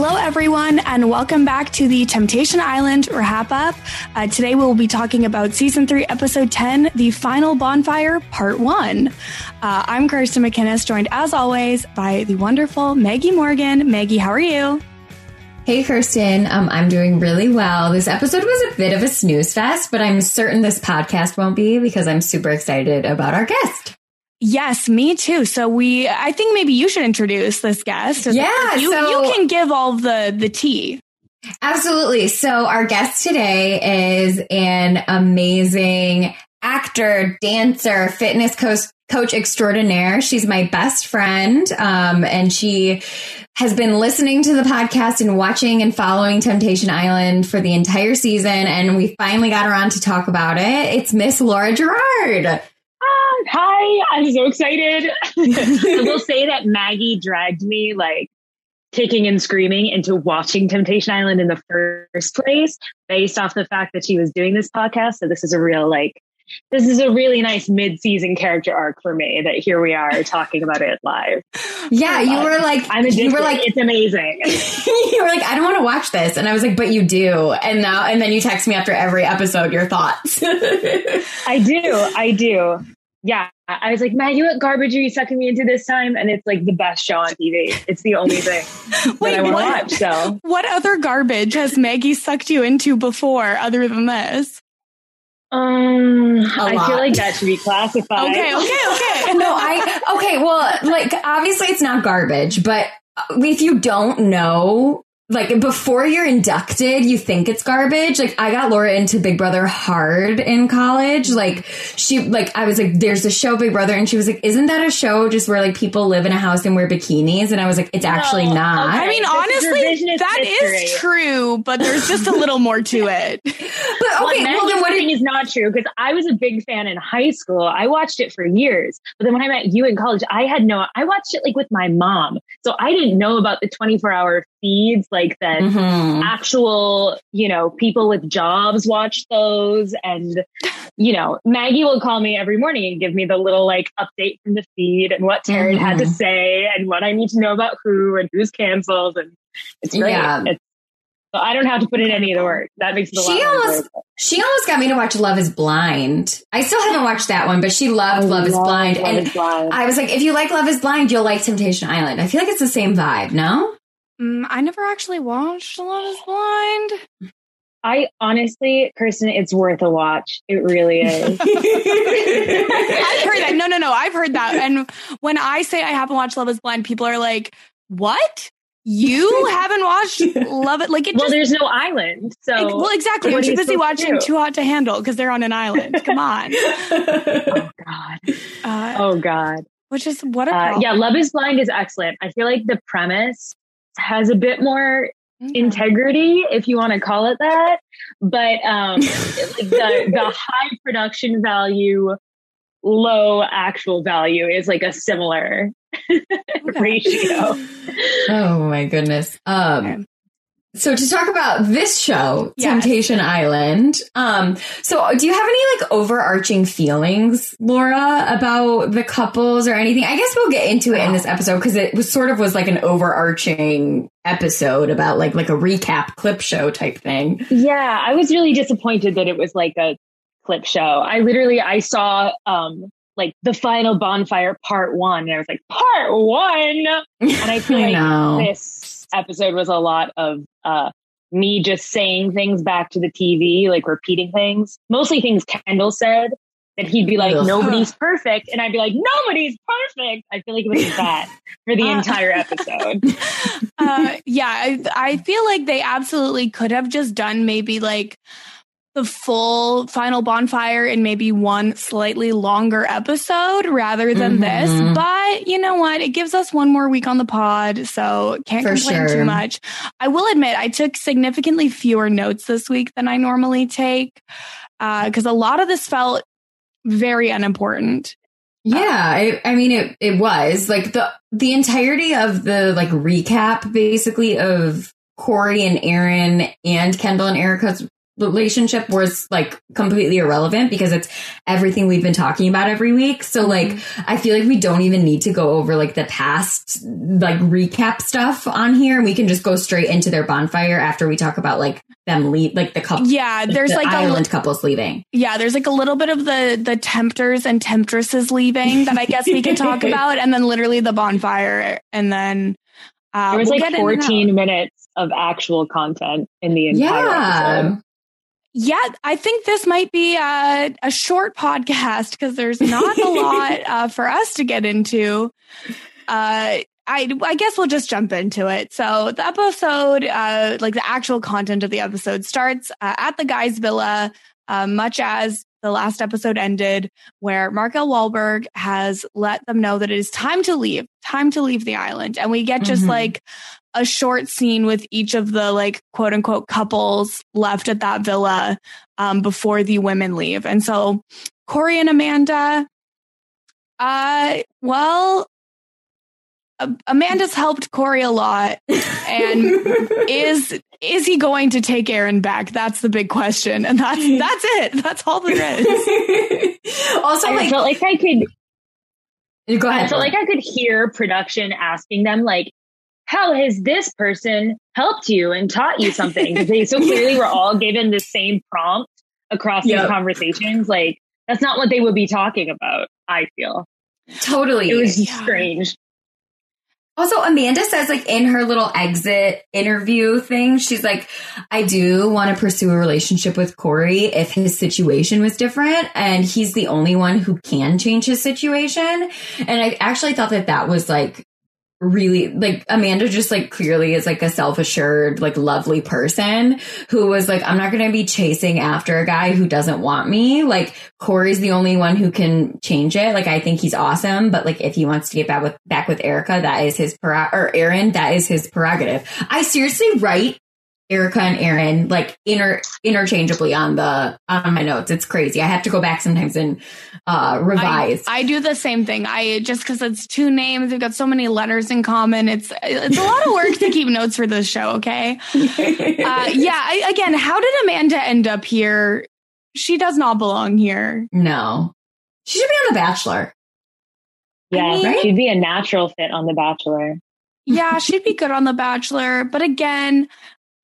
Hello, everyone, and welcome back to the Temptation Island wrap up. Uh, today, we'll be talking about season three, episode 10, The Final Bonfire, part one. Uh, I'm Kirsten McInnes, joined as always by the wonderful Maggie Morgan. Maggie, how are you? Hey, Kirsten. Um, I'm doing really well. This episode was a bit of a snooze fest, but I'm certain this podcast won't be because I'm super excited about our guest. Yes, me too. So we, I think maybe you should introduce this guest. Yeah, you, so- you can give all the the tea. Absolutely. So our guest today is an amazing actor, dancer, fitness coach, coach extraordinaire. She's my best friend. Um, and she has been listening to the podcast and watching and following Temptation Island for the entire season. And we finally got her on to talk about it. It's Miss Laura Gerard. Hi, I'm so excited. I will say that Maggie dragged me like kicking and screaming into watching Temptation Island in the first place based off the fact that she was doing this podcast. So this is a real like this is a really nice mid-season character arc for me that here we are talking about it live. Yeah, you were like, I'm addicted. you were like, it's amazing. you were like, I don't want to watch this. And I was like, but you do. And now, and then you text me after every episode your thoughts. I do. I do. Yeah. I was like, Maggie, what garbage are you sucking me into this time? And it's like the best show on TV. It's the only thing Wait, that I want to what? watch. So What other garbage has Maggie sucked you into before other than this? um, I lot. feel like that should be classified. Okay, okay, okay. no, I, okay, well, like, obviously it's not garbage, but if you don't know, like, before you're inducted, you think it's garbage. Like, I got Laura into Big Brother hard in college. Like, she, like, I was like, there's a show Big Brother, and she was like, isn't that a show just where, like, people live in a house and wear bikinis? And I was like, it's actually not. okay. I mean, This honestly, revisionist that is history. true, but there's just a little more to it. But okay, well, Maggie's then what saying is not true because I was a big fan in high school. I watched it for years, but then when I met you in college, I had no. I watched it like with my mom, so I didn't know about the twenty four hour feeds like that. Mhm. Actual, you know, people with jobs watch those, and you know, Maggie will call me every morning and give me the little like update from the feed and what Taryn had to Mhm. say and what I need to know about who and who's canceled, and it's great. Yeah. It's, so I don't have to put in any of the work. That makes it a She almost she almost got me to watch Love Is Blind. I still haven't watched that one, but she loved Love Is Blind, Love and Is Blind. I was like, if you like Love Is Blind, you'll like Temptation Island. I feel like it's the same vibe. No, Mm, I never actually watched Love is Blind. I honestly, Kirsten, it's worth a watch. It really is. I've heard that. No, no, no. I've heard that. And when I say I haven't watched Love is Blind, people are like, what? You haven't watched Love It? Like it well, just. there's no island, so Like, well, exactly. I'm too busy supposed to watching? Too Hot to Handle because they're on an island. Come on. oh god, Uh, oh god. which is what a Uh, yeah, Love Is Blind is excellent. I feel like the premise has a bit more Okay. integrity, if you want to call it that, but um, the the high production value, low actual value is like a similar ratio. oh my goodness. Um, Okay. So to talk about this show, Yes. Temptation Island. Um, so do you have any like overarching feelings, Laura, about the couples or anything? I guess we'll get into it in this episode because it was sort of was like an overarching episode about like like a recap clip show type thing. Yeah, I was really disappointed that it was like a clip show. I literally I saw um like the final bonfire part one and I was like part one and I feel I like know. this episode was a lot of uh me just saying things back to the TV, like repeating things. Mostly things Kendall said that he'd be like, Ugh. nobody's perfect. And I'd be like, nobody's perfect. I feel like it was that for the Uh, entire episode. uh, yeah, I, I feel like they absolutely could have just done maybe like the full final bonfire in maybe one slightly longer episode rather than Mhm. this. But you know what? It gives us one more week on the pod, so can't For complain sure. too much. I will admit, I took significantly fewer notes this week than I normally take because a lot of this felt very unimportant. Yeah, I, I mean it it was like the the entirety of the like recap basically of Corey and Erin and Kendall and Erica's relationship was like completely irrelevant because it's everything we've been talking about every week. So like I feel like we don't even need to go over like the past like recap stuff on here. We can just go straight into their bonfire after we talk about like them leave like the couple Yeah, there's the like a li- island couples leaving. Yeah, there's like a little bit of the the tempters and temptresses leaving that I guess we could talk about, and then literally the bonfire, and then uh, There was we'll like get into that. 14 minutes of actual content in the entire Yeah. episode. Yeah, I think this might be a, a short podcast because there's not a lot uh, for us to get into. Uh, I, I guess we'll just jump into it. So the episode, uh, like the actual content of the episode starts uh, at the guy's villa, uh, much as the last episode ended, where Mark L. Walberg has let them know that it is time to leave, time to leave the island. And we get just Mhm. like a short scene with each of the like quote unquote couples left at that villa um, before the women leave. And so Corey and Amanda, uh, well, A- Amanda's helped Corey a lot. And is is he going to take Erin back? That's the big question. And that's that's it. That's all there is. also, I like, felt like I could go ahead. I felt like I could hear production asking them like, how has this person helped you and taught you something? Because they so clearly were all given the same prompt across Yep. these conversations. Like that's not what they would be talking about, I feel. totally. It was Yeah. strange. Also, Amanda says, like, in her little exit interview thing, she's like, I do want to pursue a relationship with Corey if his situation was different. And he's the only one who can change his situation. And I actually thought that that was like, really like Amanda just like clearly is like a self-assured like lovely person who was like I'm not going to be chasing after a guy who doesn't want me. Like Corey's the only one who can change it. Like I think he's awesome but like if he wants to get back with back with Erica that is his or Erin that is his prerogative. I seriously write Erica and Erin like inter interchangeably on the on my notes it's crazy I have to go back sometimes and uh revise I, I do the same thing. I just because it's two names, we've got so many letters in common. It's it's a lot of work to keep notes for this show. Okay. Uh, yeah. I, again, how did Amanda end up here? She does not belong here. no she should be on The Bachelor Yeah, mean- she'd be a natural fit on The Bachelor. Yeah, she'd be good on The Bachelor, but again,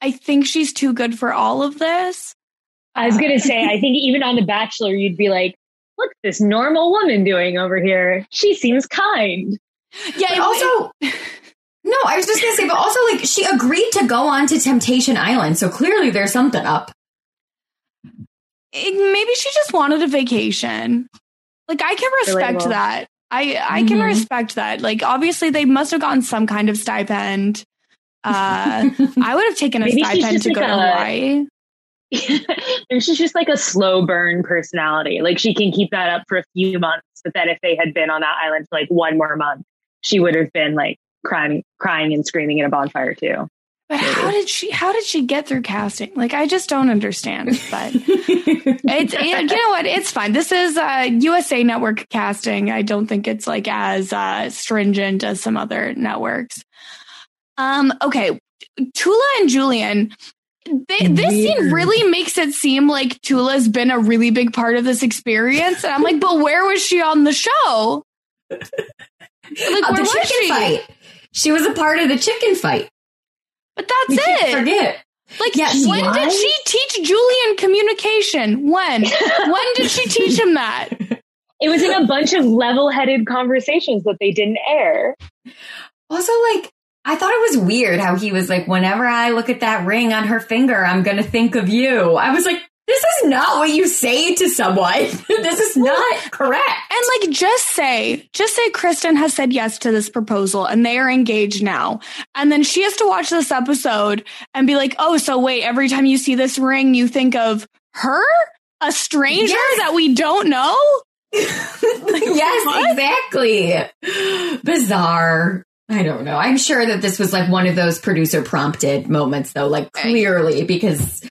I think she's too good for all of this. I was gonna say, I think even on The Bachelor, you'd be like, "What's this normal woman doing over here? She seems kind." Yeah. But it- also, no, I was just gonna say, but also like she agreed to go on to Temptation Island, so clearly there's something up. it- maybe she just wanted a vacation. Like I can respect Relatable. that. I I can Mhm. respect that. Like obviously they must have gotten some kind of stipend. Uh, I would have taken a Maybe stipend to like go to Hawaii. and she's just like a slow burn personality. Like she can keep that up for a few months, but then if they had been on that island for like one more month, she would have been like crying, crying and screaming at a bonfire too. But how did she? How did she get through casting? Like I just don't understand. But it's it, you know what? It's fine. This is uh, USA Network casting. I don't think it's like as uh, stringent as some other networks. Um. Okay. Tula and Julian. They, this scene really makes it seem like Tula's been a really big part of this experience, and I'm like, but where was she on the show? Like, Uh, where the was chicken she? fight. She was a part of the chicken fight. But that's We it. forget. Like, Yeah, she when did she teach Julian communication? When? when did she teach him that? It was in a bunch of level-headed conversations that they didn't air. Also, like, I thought it was weird how he was like, whenever I look at that ring on her finger, I'm going to think of you. I was like, this is not what you say to someone. this is not correct. And like, just say, just say Kristen has said yes to this proposal and they are engaged now. And then she has to watch this episode and be like, oh, so wait, every time you see this ring, you think of her? A stranger Yes. that we don't know? yes, exactly. Bizarre. I don't know. I'm sure that this was like one of those producer prompted moments though, like clearly because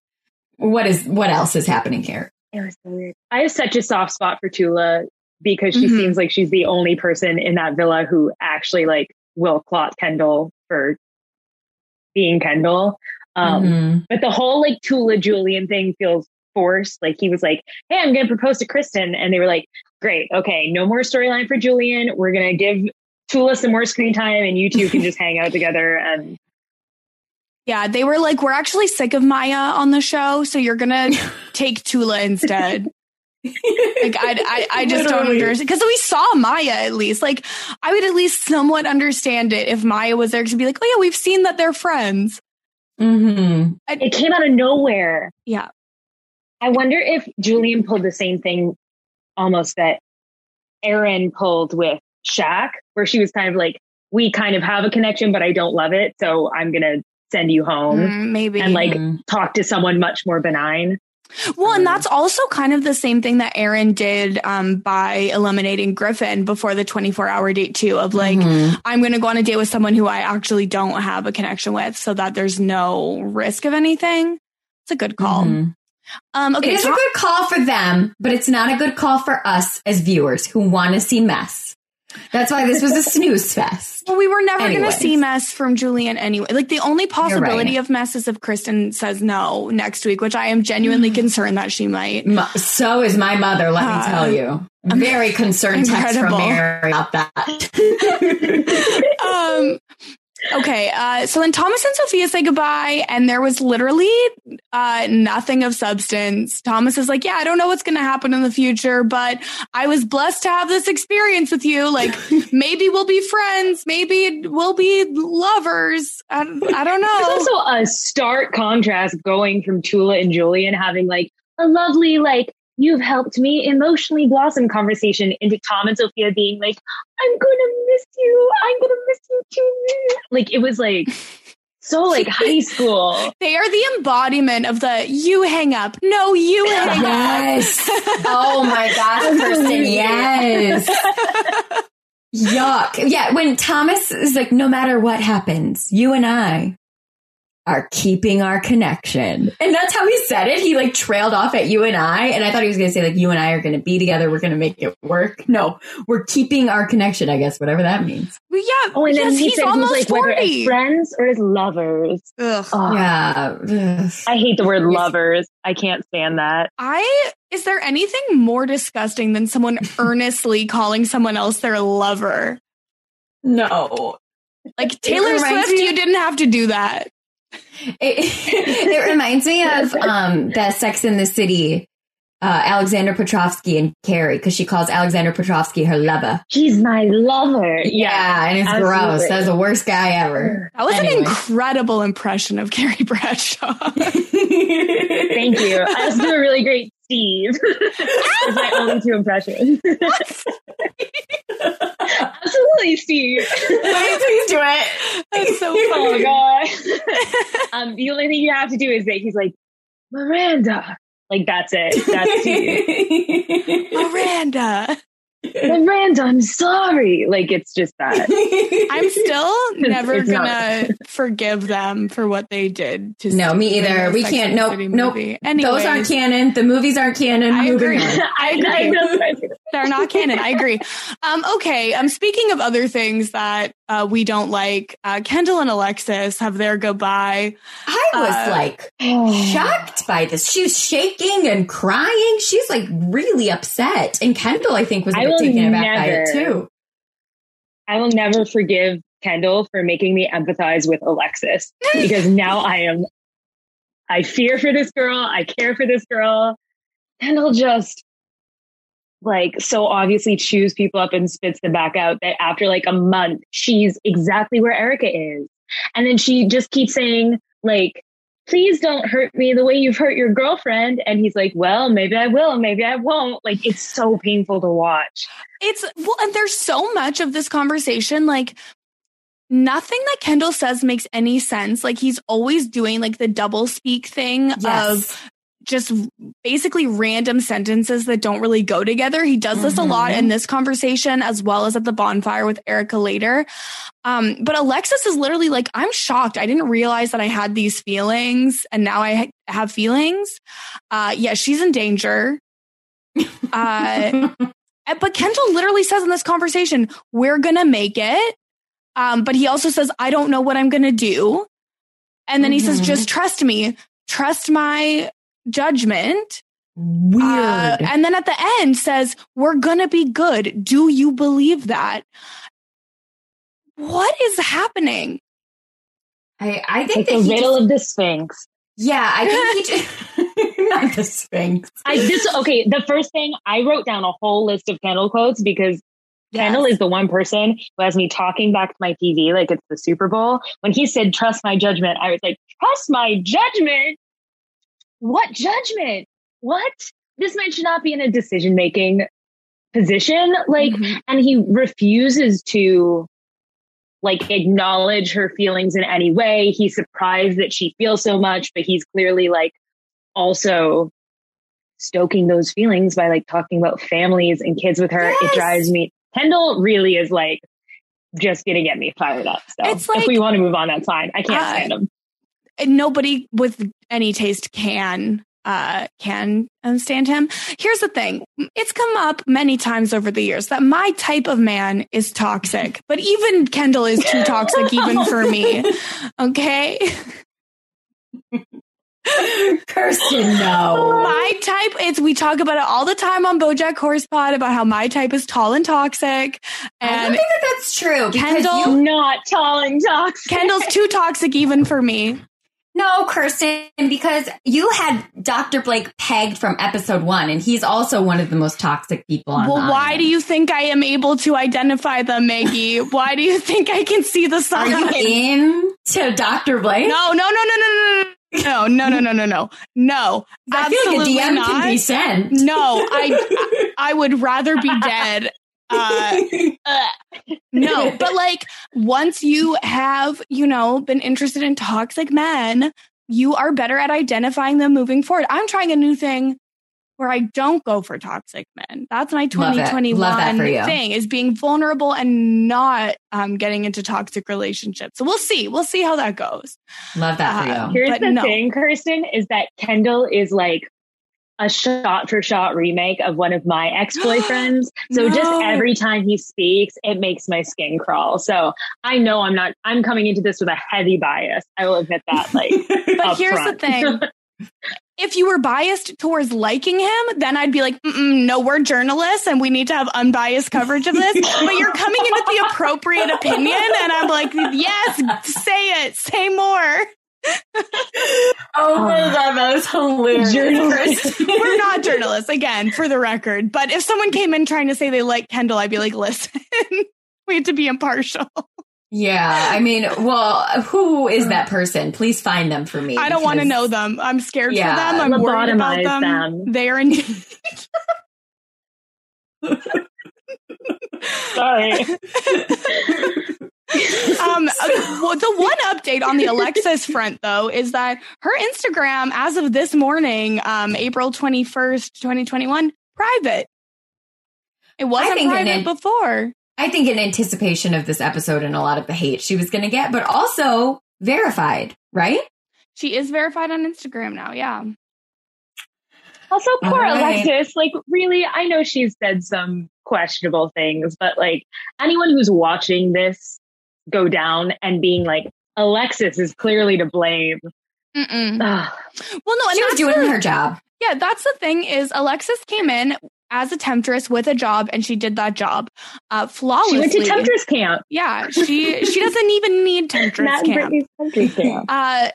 what is what else is happening here? It was so weird. I have such a soft spot for Tula because she Mhm. seems like she's the only person in that villa who actually like will clot Kendall for being Kendall. Um, Mhm. But the whole like Tula Julian thing feels forced. Like he was like, "Hey, I'm going to propose to Kristen," and they were like, "Great, okay, no more storyline for Julian. We're going to give Tula some more screen time, and you two can just hang out together." And Yeah, they were like, we're actually sick of Maya on the show, so you're gonna take Tula instead. Like I, I, I just don't understand because we saw Maya at least. Like I would at least somewhat understand it if Maya was there to be like, oh yeah, we've seen that they're friends. Mhm. it came out of nowhere. Yeah, I wonder if Julian pulled the same thing almost that Erin pulled with Shaq, where she was kind of like, we kind of have a connection, but I don't love it. So I'm going to send you home Mm, maybe. and like Mhm. talk to someone much more benign. well, and that's also kind of the same thing that Erin did um, by eliminating Griffin before the 24 hour date too. Of like, Mhm. I'm going to go on a date with someone who I actually don't have a connection with, so that there's no risk of anything. It's a good call. Mhm. Um, okay, it is so- a good call for them, but it's not a good call for us as viewers who want to see mess. That's why this was a snooze fest. Well, we were never going to see mess from Julian anyway. Like the only possibility right. of mess is if Kristen says no next week, which I am genuinely Mm. concerned that she might. So is my mother, let Uh, me tell you. Very concerned text from incredible. Mary about that. Um, okay, uh, so then Thomas and Sophia say goodbye, and there was literally uh, nothing of substance. Thomas is like, "Yeah, I don't know what's going to happen in the future, but I was blessed to have this experience with you. Like, maybe we'll be friends, maybe we'll be lovers. I, I don't know. There's also a stark contrast going from Tula and Julian having like a lovely, like, you've helped me emotionally blossom conversation into Tom and Sophia being like, I'm gonna miss you. I'm gonna miss you too. Like, it was like so like high school. They are the embodiment of the you hang up. No, you hang up. yes. Oh my gosh, Kirsten, yes. Yuck. Yeah, when Thomas is like, no matter what happens, you and I are keeping our connection. And that's how he said it. He like trailed off at you and I. And I thought he was going to say, like, you and I are going to be together. We're going to make it work. No, we're keeping our connection, I guess, whatever that means. Well, yeah, Oh, and then he he's said almost he's like whether as 40. friends or as lovers. Ugh. Oh, Yeah. Ugh. I hate the word lovers. I can't stand that. I is there anything more disgusting than someone earnestly calling someone else their lover? No. Like Taylor Swift, me- you didn't have to do that. It, it reminds me of um, the Sex in the City, uh, Alexander Petrovsky and Carrie, because she calls Alexander Petrovsky her lover. He's my lover. Yeah, and it's absolutely. gross. That's the worst guy ever. That was Anyway. an incredible impression of Carrie Bradshaw. Thank you. I also do a really great Steve. It's my only two impressions. Absolutely, Steve. Please do it. That's so Oh funny. god. um, the only thing you have to do is that he's like Miranda. Like that's it. That's Steve. Miranda. Miranda, I'm sorry. Like it's just that. I'm still never It's gonna forgive them for what they did to No, me either. We can't. and the Nope. Nope. movie. Those aren't canon. The movies aren't canon. I agree. on. I, I know. They're not canon. I agree. Um, okay. Um, speaking of other things that uh, we don't like, uh, Kendall and Alexis have their goodbye. I was Uh, like shocked by this. She was shaking and crying. She's like really upset. And Kendall, I think, was a I bit will taken aback by it too. I will never forgive Kendall for making me empathize with Alexis because now I am, I fear for this girl. I care for this girl. Kendall just like so obviously chews people up and spits them back out that after like a month, she's exactly where Erica is. And then she just keeps saying like, please don't hurt me the way you've hurt your girlfriend. And he's like, well, maybe I will, maybe I won't. Like it's so painful to watch. It's well, and there's so much of this conversation. Like, nothing that Kendall says makes any sense. Like, he's always doing like the double speak thing of Yes. Just basically random sentences that don't really go together. He does this a lot in this conversation as well as at the bonfire with Erica later. Um, but Alexis is literally like, I'm shocked. I didn't realize that I had these feelings and now I ha- have feelings. Uh, yeah, she's in danger. Uh, but Kendall literally says in this conversation, we're going to make it. Um, but he also says, I don't know what I'm going to do. And then he says, Mhm. just trust me, trust my judgment. Weird. Uh, and then at the end says, we're going to be good. Do you believe that? What is happening? I, I think It's that the riddle just, of the Sphinx. yeah, I think he just not the Sphinx. I this okay. The first thing I wrote down a whole list of Kendall quotes because Kendall is the one person who has me talking back to my TV like it's the Super Bowl. When he said "trust my judgment," I was like, "Trust my judgment? What judgment? What? This man should not be in a decision making position." Like, Mhm. and he refuses to like acknowledge her feelings in any way. He's surprised that she feels so much, but he's clearly like also stoking those feelings by like talking about families and kids with her. Yes. It drives me. Kendall really is like just gonna get me fired up. So like- if we want to move on, that's fine. I can't Uh, stand him. And nobody with any taste can uh can understand him. Here's the thing. It's come up many times over the years that my type of man is toxic, but even Kendall is too toxic even for me. Okay? Kirsten, no. My type is we talk about it all the time on BoJack Horsepod about how my type is tall and toxic And I don't think that that's true. Because Kendall- Not tall and toxic. Kendall's too toxic even for me. No, Kirsten, because you had Dr. Blake pegged from episode one, and he's also one of the most toxic people Well, why do you think I am able to identify them, Maggie? why do you think I can see the sign? Are you in Dr. Blake? No, no, no, no, no, no. No, no, no, no, no, no, no. I feel like a DM not. can be sent. No, I, I would rather be dead uh, uh, no, but like once you have, you know, been interested in toxic men, you are better at identifying them moving forward. I'm trying a new thing where I don't go for toxic men. That's my 2021 Love that for you. thing is being vulnerable and not um, getting into toxic relationships. So we'll see. We'll see how that goes. Love that for Uh, you. Here's the no. thing, Kirsten, is that Kendall is like a shot for shot remake of one of my ex boyfriends. so just every time he speaks, it makes my skin crawl. So I know I'm not, I'm coming into this with a heavy bias. I will admit that. Like, But here's front. the thing. If you were biased towards liking him, then I'd be like, Mm-mm, no, we're journalists and we need to have unbiased coverage of this. but you're coming in with the appropriate opinion. And I'm like, yes, say it, say more. Oh my uh, god, that was hilarious. We're not journalists, again, for the record. But if someone came in trying to say they like Kendall, I'd be like, listen, we have to be impartial. yeah, I mean, well, who is that person? Please find them for me. I don't want to know them. I'm scared Yeah, for them. I'm worried about them. them. They are in. sorry. um, uh, well, the one update on the Alexis front, though, is that her Instagram, as of this morning, um, April 21st, 2021, private. It wasn't private in- before. I think in anticipation of this episode and a lot of the hate she was going to get, but also verified, right? She is verified on Instagram now. Yeah. Also, poor All right. Alexis. Like, really, I know she's said some questionable things, but like anyone who's watching this go down and being like, Alexis is clearly to blame. Well, no, and She was doing the- her job. Yeah, that's the thing is Alexis came in as a temptress with a job and she did that job uh flawlessly. she went to Temptress camp. Yeah, she she doesn't even need temptress Matt and camp. Temptress camp. Uh,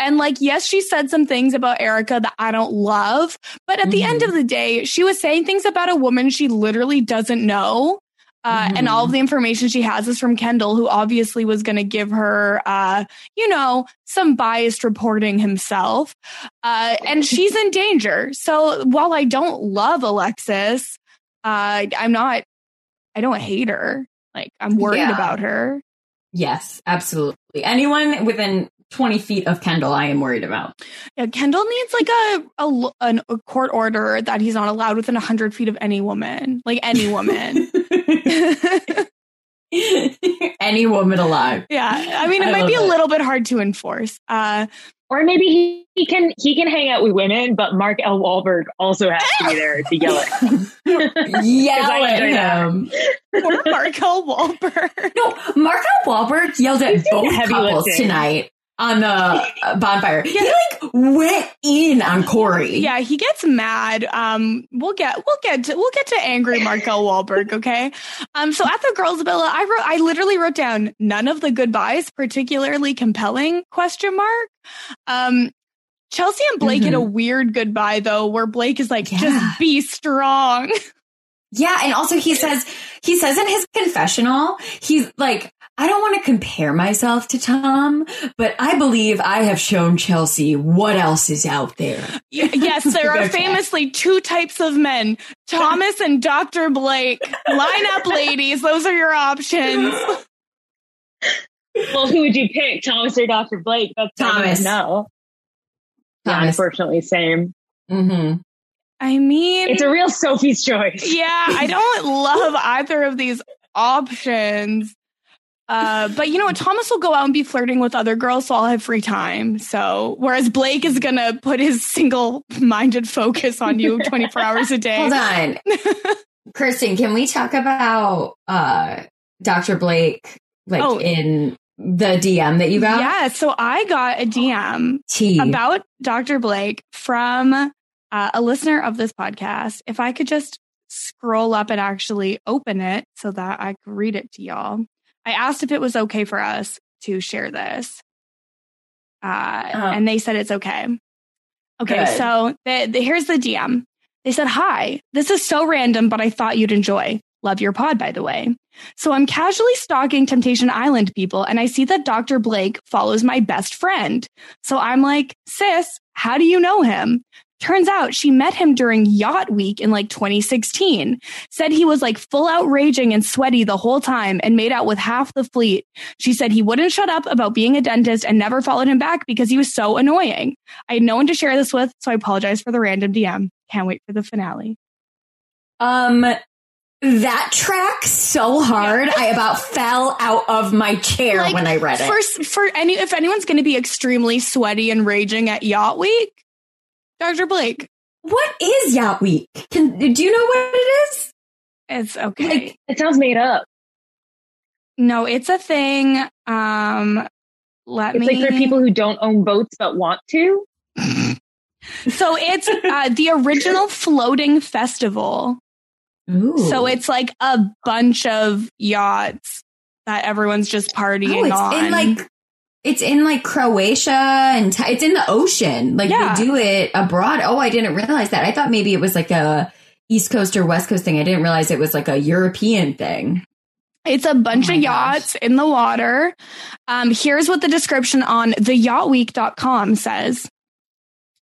and like, yes, she said some things about Erica that I don't love, but at the Mhm. end of the day, she was saying things about a woman she literally doesn't know. Uh, And all of the information she has is from Kendall, who obviously was going to give her, uh, you know, some biased reporting himself. Uh, and she's in danger. So while I don't love Alexis, uh, I'm not, I don't hate her. Like, I'm worried Yeah. about her. Yes, absolutely. Anyone within 20 feet of Kendall, I am worried about. Yeah, Kendall needs like a, a l- an- a court order that he's not allowed within hundred feet of any woman, like any woman. Any woman alive. yeah, I mean, it I might love be a little bit hard to enforce. Uh, Or maybe he, he can he can hang out with women, but Mark L. Walberg also has to be there to yell at him. Yell I at enjoy that. him. poor Mark L. Walberg. No, Marco Wahlberg yelled at both heavy couples lifting. tonight on the uh, bonfire. He like went in on Corey. Yeah, he gets mad. Um, we'll get we'll get to, we'll get to angry Mark L. Walberg. Okay. Um, so at the girls' villa, I wrote I literally wrote down none of the goodbyes particularly compelling question mark. Um. Chelsea and Blake get a weird goodbye though, where Blake is like, Yeah. "Just be strong." Yeah, and also he says he says in his confessional, he's like, I don't want to compare myself to Tom, but I believe I have shown Chelsea what else is out there. Yes, there are famously two types of men Thomas and Dr. Blake. Line up, ladies. Those are your options. well, who would you pick, Thomas or Dr. Blake? That's Thomas. No, yeah, unfortunately, same. Mm-hmm. I mean, It's a real Sophie's choice. yeah, I don't love either of these options. Uh, but you know what? Thomas will go out and be flirting with other girls, so I'll have free time. So, whereas Blake is gonna put his single-minded focus on you 24 hours a day. Hold on. Kirsten, can we talk about uh Dr. Blake like Oh. in the DM that you got? Yeah, so I got a DM Tea. about Dr. Blake from uh, a listener of this podcast. If I could just scroll up and actually open it so that I could read it to y'all. I asked if it was okay for us to share this. Uh, Oh. And they said it's okay. Okay, Good. so the, the, here's the DM. They said, Hi, this is so random, but I thought you'd enjoy. Love your pod, by the way. So I'm casually stalking Temptation Island people, and I see that Dr. Blake follows my best friend. So I'm like, sis, how do you know him? Turns out she met him during Yacht Week in like 2016. Said he was like full out raging and sweaty the whole time and made out with half the fleet. She said he wouldn't shut up about being a dentist and never followed him back because he was so annoying. I had no one to share this with, so I apologize for the random DM. Can't wait for the finale. Um that tracks so hard. I about fell out of my chair Like, when I read it. First, for any, if anyone's going to be extremely sweaty and raging at Yacht Week, Dr. Blake. what is Yacht Week? Can do you know what it is? It's okay. Like- It sounds made up. no, it's a thing. Um, let It's me. like for people who don't own boats but want to. so it's uh, the original floating festival. Ooh. So it's like a bunch of yachts that everyone's just partying oh, it's on. in like it's in like Croatia and Thai- it's in the ocean. Like Yeah. they do it abroad. Oh, I didn't realize that. I thought maybe it was like a East Coast or West Coast thing. I didn't realize it was like a European thing. It's a bunch Oh of my gosh. yachts in the water. Um, here's what the description on theyachtweek.com says.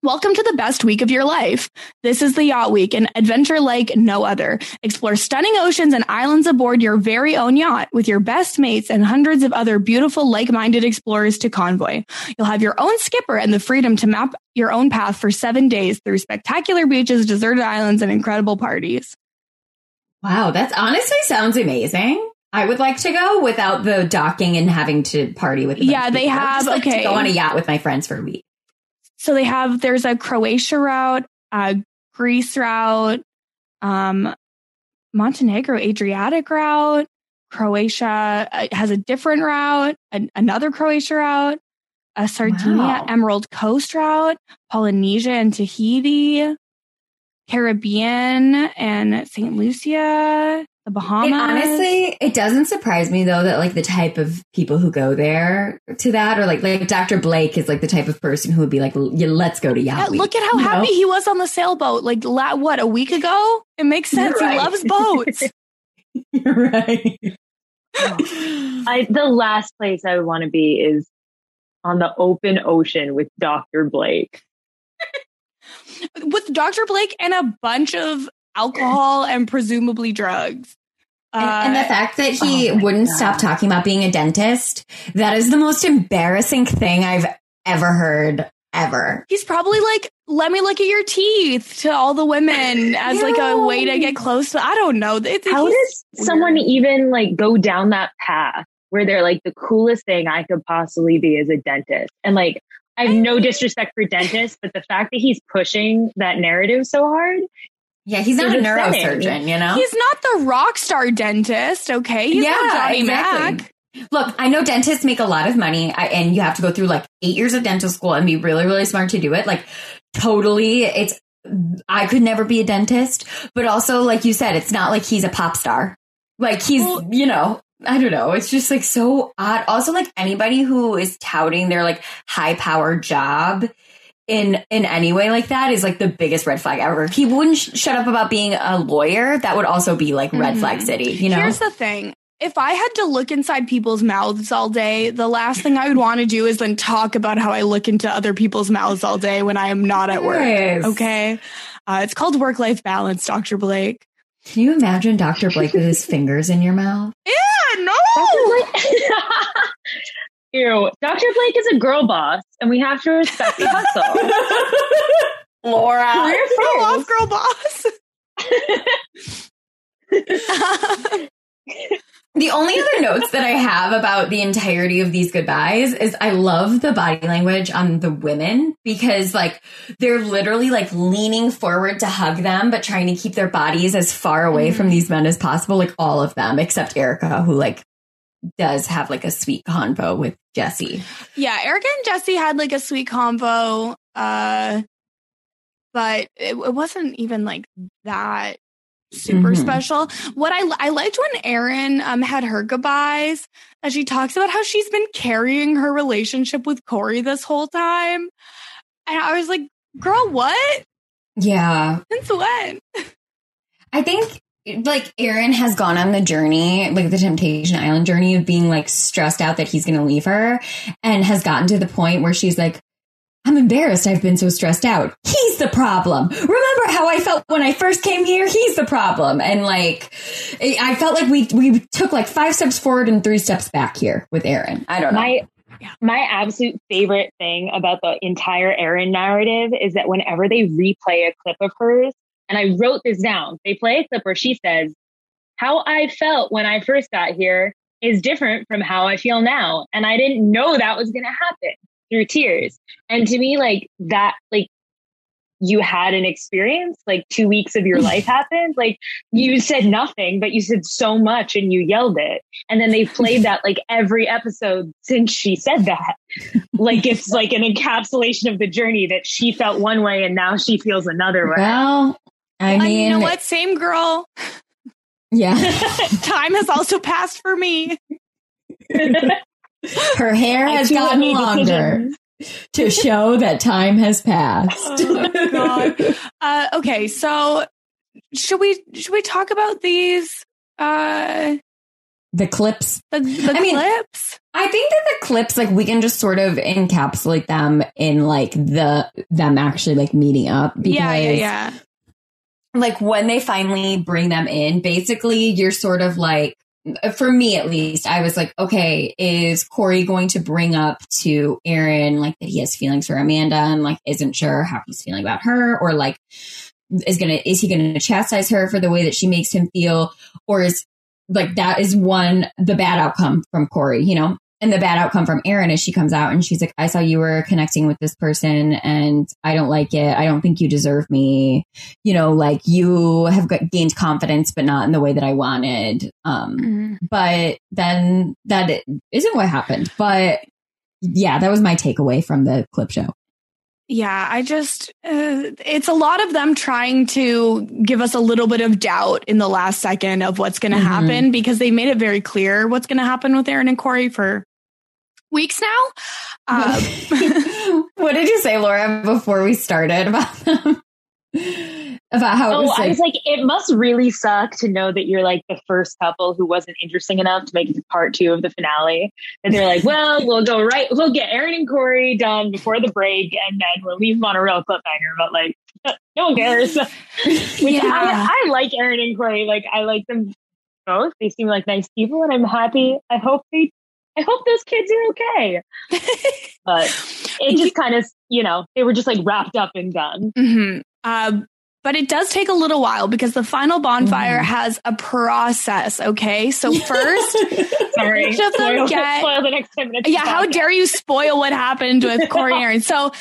Welcome to the best week of your life. This is the Yacht Week, an adventure like no other. Explore stunning oceans and islands aboard your very own yacht with your best mates and hundreds of other beautiful, like-minded explorers to convoy. You'll have your own skipper and the freedom to map your own path for seven days through spectacular beaches, deserted islands, and incredible parties. Wow, that honestly sounds amazing. I would like to go without the docking and having to party with. Yeah, they people. Have- like to okay. go on a yacht with my friends for a week. So they have there's a Croatia route, a Greece route, um, Montenegro Adriatic route. Croatia uh, has a different route, an, another Croatia route, a Sardinia Wow. Emerald Coast route, Polynesia and Tahiti, Caribbean and St. Lucia, the Bahamas. It honestly, it doesn't surprise me though that like the type of people who go there to that, or like like Dr. Blake is like the type of person who would be like, "Yeah, let's go to yacht. Yeah, week," look at how you know? happy he was on the sailboat. Like, la- what, a week ago? It makes sense. Right. He loves boats. You're right. Oh. I the last place I would want to be is on the open ocean with Dr. Blake. With Dr. Blake and a bunch of alcohol and presumably drugs. And, and the Uh, fact that he oh wouldn't God. stop talking about being a dentist, that is the most embarrassing thing I've ever heard ever. he's probably like, let me look at your teeth to all the women as like a way to get close to, I don't know. It's, How he's does someone even like go down that path where they're like the coolest thing I could possibly be is a dentist? And like I have no disrespect for dentists, but the fact that he's pushing that narrative so hard, Yeah, he's not a neurosurgeon, you know? He's not the rock star dentist, okay? He's not Johnny Mac. Look, I know dentists make a lot of money I, and you have to go through like eight years of dental school and be really, really smart to do it. Like, totally, it's, I could never be a dentist, but also, like you said, it's not like he's a pop star. Like, he's, Well- you know, I don't know. It's just like so odd. Also, like anybody who is touting their like high power job in in any way like that is like the biggest red flag ever. If he wouldn't sh- shut up about being a lawyer, that would also be like red Mhm. flag city, you know? Here's the thing. If I had to look inside people's mouths all day, the last thing I would want to do is then talk about how I look into other people's mouths all day when I am not at work. Yes. Okay. Uh, it's called work life balance, Dr. Blake. Can you imagine Dr. Blake with his fingers in your mouth? Yeah, no. Ew, Dr. Blake is a girl boss and we have to respect the hustle. Laura. Career Girl off, first. girl boss. The only other notes that I have about the entirety of these goodbyes is I love the body language on the women because like they're literally like leaning forward to hug them, but trying to keep their bodies as far away mm. from these men as possible. Like all of them except Erica, who like does have like a sweet convo with Jesse. yeah, Erica and Jesse had like a sweet convo, uh, but it, it wasn't even like that super Mhm. special. What I I liked when Erin um had her goodbyes, and she talks about how she's been carrying her relationship with Corey this whole time, and I was like, "Girl, what? Yeah. Since when?" I think like Erin has gone on the journey, like the Temptation Island journey of being like stressed out that he's going to leave her and has gotten to the point where she's like, I'm embarrassed I've been so stressed out. He's the problem. Remember how I felt when I first came here? He's the problem. And like, I felt like we, we took like five steps forward and three steps back here with Erin. I don't know. My my absolute favorite thing about the entire Erin narrative is that whenever they replay a clip of hers, and I wrote this down, they play a clip where she says, How I felt when I first got here is different from how I feel now. And I didn't know that was gonna happen through tears. And to me, like that, like you had an experience, like two weeks of your life happened. Like you said nothing, but you said so much and you yelled it. And then they played that like every episode since she said that. Like it's like an encapsulation of the journey that she felt one way and now she feels another way. well, I mean, you know what? Same girl. yeah, Time has also passed for me. her hair has gotten longer to show that time has passed. Oh, God. Uh, okay, so should we should we talk about these uh the clips the, the I mean, clips? I think that the clips, like, we can just sort of encapsulate them in like the them actually like meeting up. Because, yeah, yeah, yeah. Like when they finally bring them in, basically, you're sort of like, for me at least, I was like, okay, is Corey going to bring up to Erin like that he has feelings for Amanda and like isn't sure how he's feeling about her, or like is gonna is he gonna chastise her for the way that she makes him feel, or is like that is one the bad outcome from Corey, you know? And the bad outcome from Erin is she comes out and she's like, I saw you were connecting with this person and I don't like it. I don't think you deserve me. You know, like you have got, gained confidence, but not in the way that I wanted. Um, Mm-hmm. but then that isn't what happened. But yeah, that was my takeaway from the clip show. Yeah, I just, uh, it's a lot of them trying to give us a little bit of doubt in the last second of what's going to Mhm. happen because they made it very clear what's going to happen with Erin and Corey for weeks now. Uh, what did you say, Laura, before we started about them? About how it Oh, was I was like, it must really suck to know that you're like the first couple who wasn't interesting enough to make it to part two of the finale. And they're like, well, we'll go right, we'll get Erin and Corey done before the break, and then we'll leave them on a real cliffhanger. But like, no one cares. Yeah. I, I like Erin and Corey. Like, I like them both. They seem like nice people, and I'm happy. I hope they, I hope those kids are okay. But it just kind of, you know, they were just like wrapped up and done. mhm. Uh, but it does take a little while because the final bonfire Mhm. has a process. Okay. So first, Sorry. Each of them spoil, get- spoil the next 10 minutes. yeah, how podcast. dare you spoil what happened with Corey and Erin? So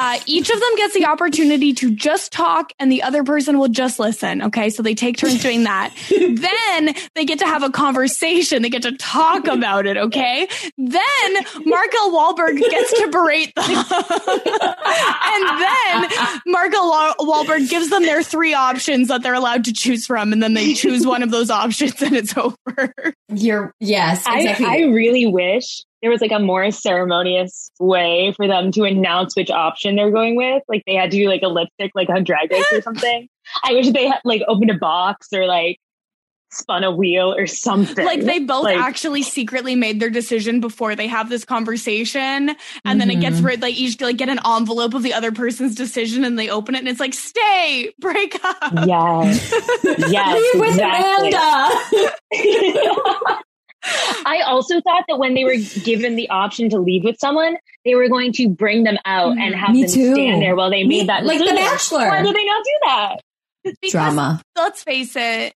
uh, each of them gets the opportunity to just talk and the other person will just listen. Okay. So they take turns doing that. then they get to have a conversation. They get to talk about it. Okay. Then Mark L. Walberg gets to berate them. and then Wa- Walberg gives them their three options that they're allowed to choose from. And then they choose one of those options and it's over. you're, yes, exactly. I, I really wish there was like a more ceremonious way for them to announce which option they're going with. Like they had to do like a lipstick, like on Drag Race or something. I wish they had like opened a box or like spun a wheel or something. like they both Like- actually secretly made their decision before they have this conversation and then it gets Mhm. rid like each like get an envelope of the other person's decision and they open it and it's like stay break up Yes. Yes. Leave with exactly. Amanda. I also thought that when they were given the option to leave with someone, they were going to bring them out and have Me them too. stand there while they Me- made that like The decision. Bachelor. Why did they not do that? Because Drama. let's face it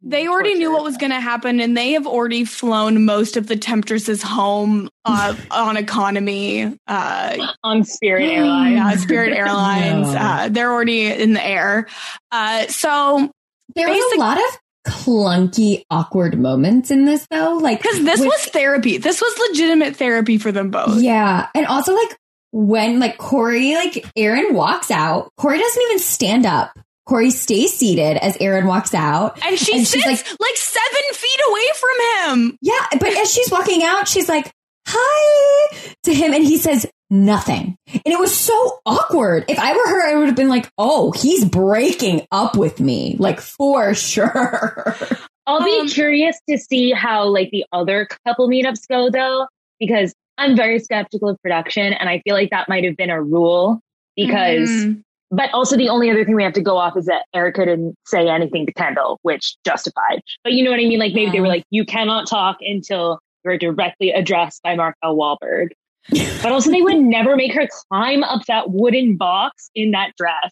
they already knew what was going to happen and they have already flown most of the temptresses home uh, on economy uh, On Spirit Airlines. yeah, spirit airlines No. uh, they're already in the air uh, so There was a lot of clunky, awkward moments in this, though. Like, because this with- was therapy this was legitimate therapy for them both Yeah. And also like when like Corey, like Erin walks out, Corey doesn't even stand up. Corey stays seated as Erin walks out. And she And she's like- like, seven feet away from him. Yeah. But as she's walking out, she's like, hi to him. And he says nothing. And it was so awkward. If I were her, I would have been like, oh, he's breaking up with me. Like for sure. I'll be Um, curious to see how like the other couple meetups go though, because I'm very skeptical of production and I feel like that might have been a rule because Mhm. But also the only other thing we have to go off is that Erica didn't say anything to Kendall, which justified. But you know what I mean? Like maybe they were like, you cannot talk until you're directly addressed by Mark L. Walberg. but also they would never make her climb up that wooden box in that dress.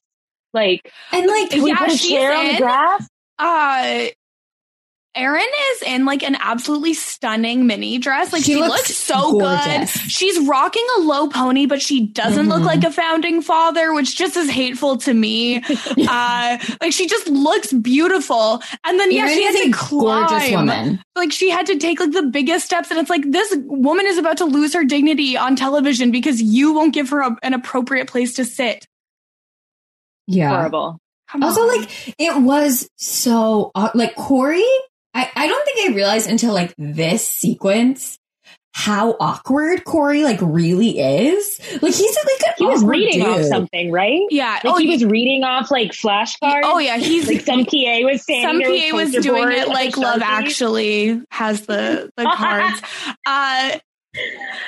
Like, And like, can we Yeah, put a chair on the in. grass? Uh, Erin is in like an absolutely stunning mini dress. Like She she, looks looks, so gorgeous. good. She's rocking a low pony, but she doesn't look Mhm. like a founding father, which just is hateful to me. uh, like she just looks beautiful. And then yeah, Erin she has a to climb. gorgeous woman. like she had to take like the biggest steps and it's like this woman is about to lose her dignity on television because you won't give her a, an appropriate place to sit Yeah. Horrible. Come Also, on. like it was so like Corey. I I don't think I realized until like this sequence how awkward Corey like really is. Like he's like an He was awkward reading off something, right? yeah Like oh, he he was reading off like flashcards. oh yeah he's Like some PA was standing some PA was doing it like Love Actually has the the cards. Uh,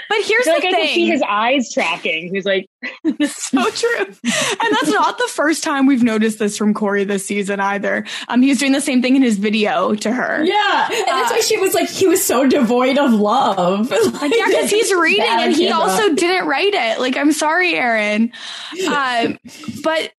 but here's I the like I can see his eyes tracking. He's like, so true. And that's not the first time we've noticed this from Corey this season either. Um, he was doing the same thing in his video to her. Yeah, and that's Uh, why she was like, he was so devoid of love. Like, yeah, because he's reading and he also didn't write it. Like, I'm sorry, Erin. Um, but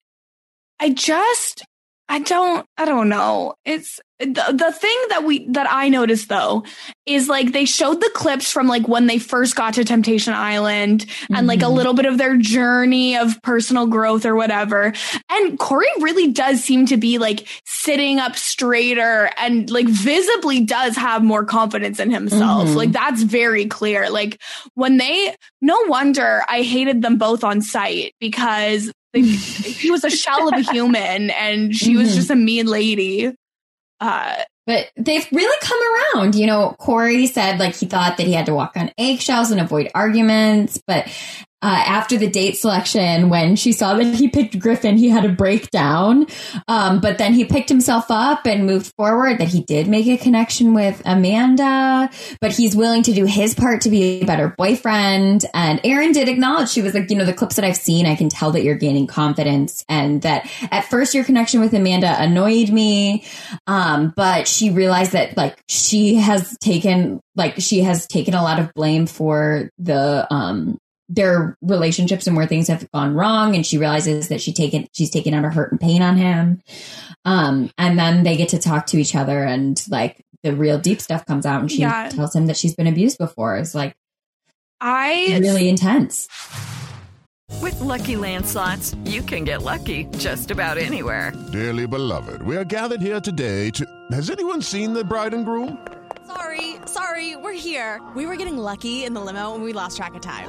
I just I don't I don't know. It's the, the thing that we that I noticed though is like they showed the clips from like when they first got to Temptation Island and mm-hmm. like a mm-hmm. little bit of their journey of personal growth or whatever. And Corey really does seem to be like sitting up straighter and like visibly does have more confidence in himself. Mm-hmm. Like that's very clear. Like when they no wonder I hated them both on site because he was a shell of a human and she was mm-hmm. just a mean lady. Uh, but they've really come around. You know, Corey said like he thought that he had to walk on eggshells and avoid arguments, but uh, after the date selection when she saw that he picked Griffin, he had a breakdown. Um, but then he picked himself up and moved forward that he did make a connection with Amanda, but he's willing to do his part to be a better boyfriend. And Erin did acknowledge she was like, you know, the clips that I've seen, I can tell that you're gaining confidence and that at first your connection with Amanda annoyed me. Um, but she realized that like she has taken, like she has taken a lot of blame for the, um, their relationships and where things have gone wrong. And she realizes that she taken she's taken out her hurt and pain on him. Um and then they get to talk to each other and like the real deep stuff comes out and she yeah. tells him that she's been abused before. It's like i really intense. With lucky landslots you can get lucky just about anywhere. Dearly beloved we are gathered here today to has anyone seen the bride and groom? Sorry sorry we're here. We were getting lucky in the limo and we lost track of time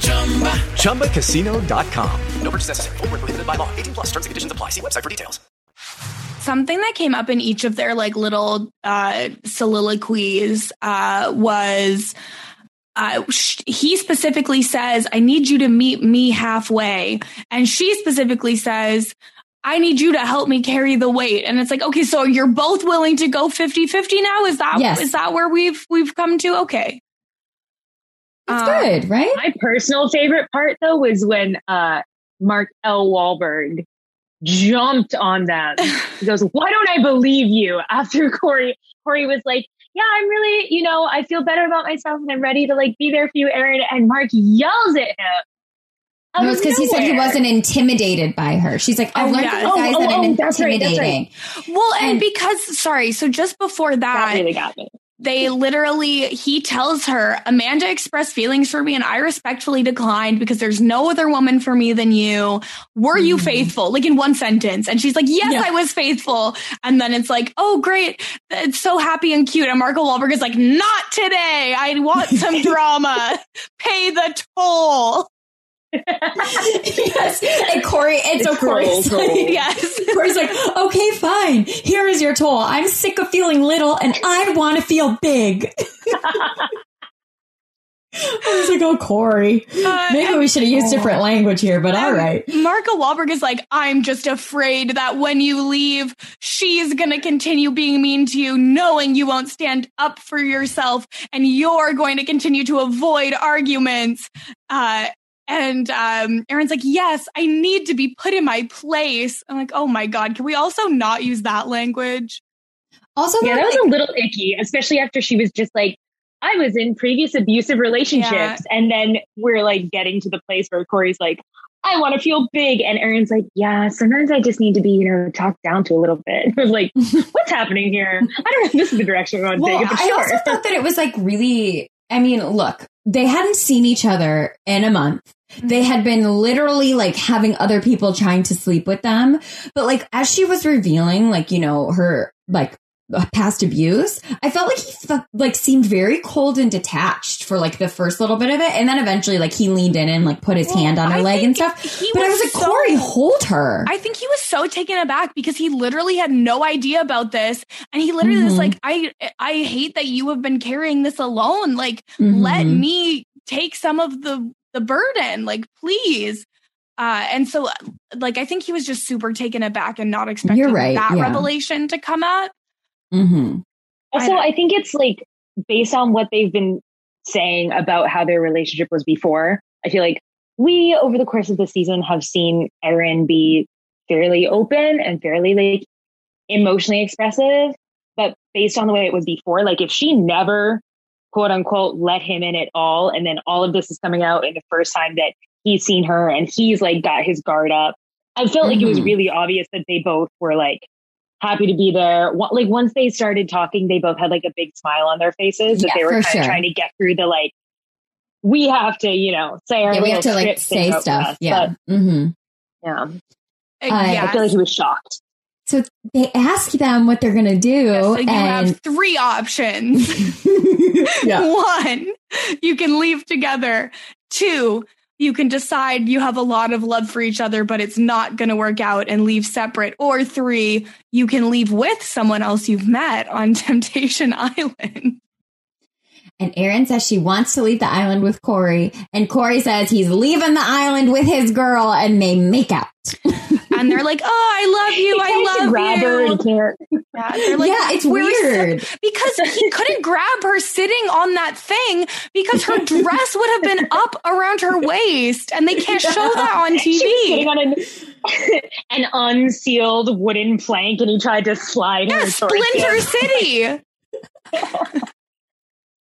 Chumba. ChumbaCasino.com. No purchase necessary. Full prohibited by law. 18 plus terms and conditions apply. See website for details. Something that came up in each of their like little uh, soliloquies uh, was uh, he specifically says, I need you to meet me halfway. And she specifically says, I need you to help me carry the weight. And it's like, okay, so you're both willing to go 50 50 now? Is that, yes. is that where we've, we've come to? Okay. That's uh, good, right? My personal favorite part though was when uh, Mark L. Walberg jumped on them. He goes, "Why don't I believe you?" After Corey, Corey was like, "Yeah, I'm really, you know, I feel better about myself and I'm ready to like be there for you, Erin." And Mark yells at him. No, it's because he said he wasn't intimidated by her. She's like, I've oh, learned yeah. guys oh, that oh, oh, intimidating. Right, right. Well, and, and, because sorry, so just before that, that really got me they literally he tells her amanda expressed feelings for me and i respectfully declined because there's no other woman for me than you. Were you mm-hmm. faithful? Like in one sentence. And she's like yes yeah. i was faithful. And then it's like oh great. It's so happy and cute. And Mark L. Walberg is like not today. I want some drama. Pay the toll yes. And Corey, and so Corey's like, yes. Corey's like, okay, fine. Here is your toll. I'm sick of feeling little and I want to feel big. I was like, oh, Corey. Uh, Maybe we should have used different language here, but all right. Mark L. Walberg is like, I'm just afraid that when you leave, she's going to continue being mean to you, knowing you won't stand up for yourself, and you're going to continue to avoid arguments. Uh, and um, Erin's like, yes, I need to be put in my place. I'm like, oh my God, can we also not use that language? Also, yeah, that was a little icky, especially after she was just like, I was in previous abusive relationships. Yeah. And then we're like getting to the place where Corey's like, I want to feel big. And Erin's like, yeah, sometimes I just need to be, you know, talked down to a little bit. I was like, what's happening here? I don't know if this is the direction we want to Well, take it, but I sure. also thought that it was like really. I mean, look, they hadn't seen each other in a month. They had been literally like having other people trying to sleep with them. But like as she was revealing, like, you know, her like past abuse, I felt like he like seemed very cold and detached for like the first little bit of it. And then eventually like he leaned in and like put his hand on her I leg and stuff. he But I was was like, so- Corey, hold her. I think he was so taken aback because he literally had no idea about this, and he literally was Mhm. like, "I I hate that you have been carrying this alone. Like, let Mhm. me take some of the the burden. Like, please." Uh, and so, like, I think he was just super taken aback and not expecting right, that yeah. revelation to come out. mm-hmm. Also, I, think it's like based on what they've been saying about how their relationship was before. I feel like we, over the course of the season, have seen Erin be fairly open and fairly like emotionally expressive. But based on the way it was before, like if she never quote unquote let him in at all, and then all of this is coming out in the first time that he's seen her and he's like got his guard up, I felt like it was Mhm. really obvious that they both were like happy to be there. Like once they started talking, they both had like a big smile on their faces that Yeah, they were for kind sure. of trying to get through the like, we have to, you know, say our Yeah, we have to like say stuff. us. Yeah. Mm-hmm. But, yeah. I- I feel like he was shocked. So they ask them what they're gonna do, So you and have three options. Yeah. One, you can leave together. Two, you can decide you have a lot of love for each other, but it's not going to work out and leave separate. Or three, you can leave with someone else you've met on Temptation Island. And Erin says she wants to leave the island with Corey, and Corey says he's leaving the island with his girl, and they make out. And they're like, "Oh, I love you. I love grab her you." and can't. Yeah, they're like, yeah, it's weird. because he couldn't grab her sitting on that thing because her dress would have been up around her waist, and they can't show that on She was sitting TV. on an, an unsealed wooden plank and he tried to slide Yeah, her. Splinter. City.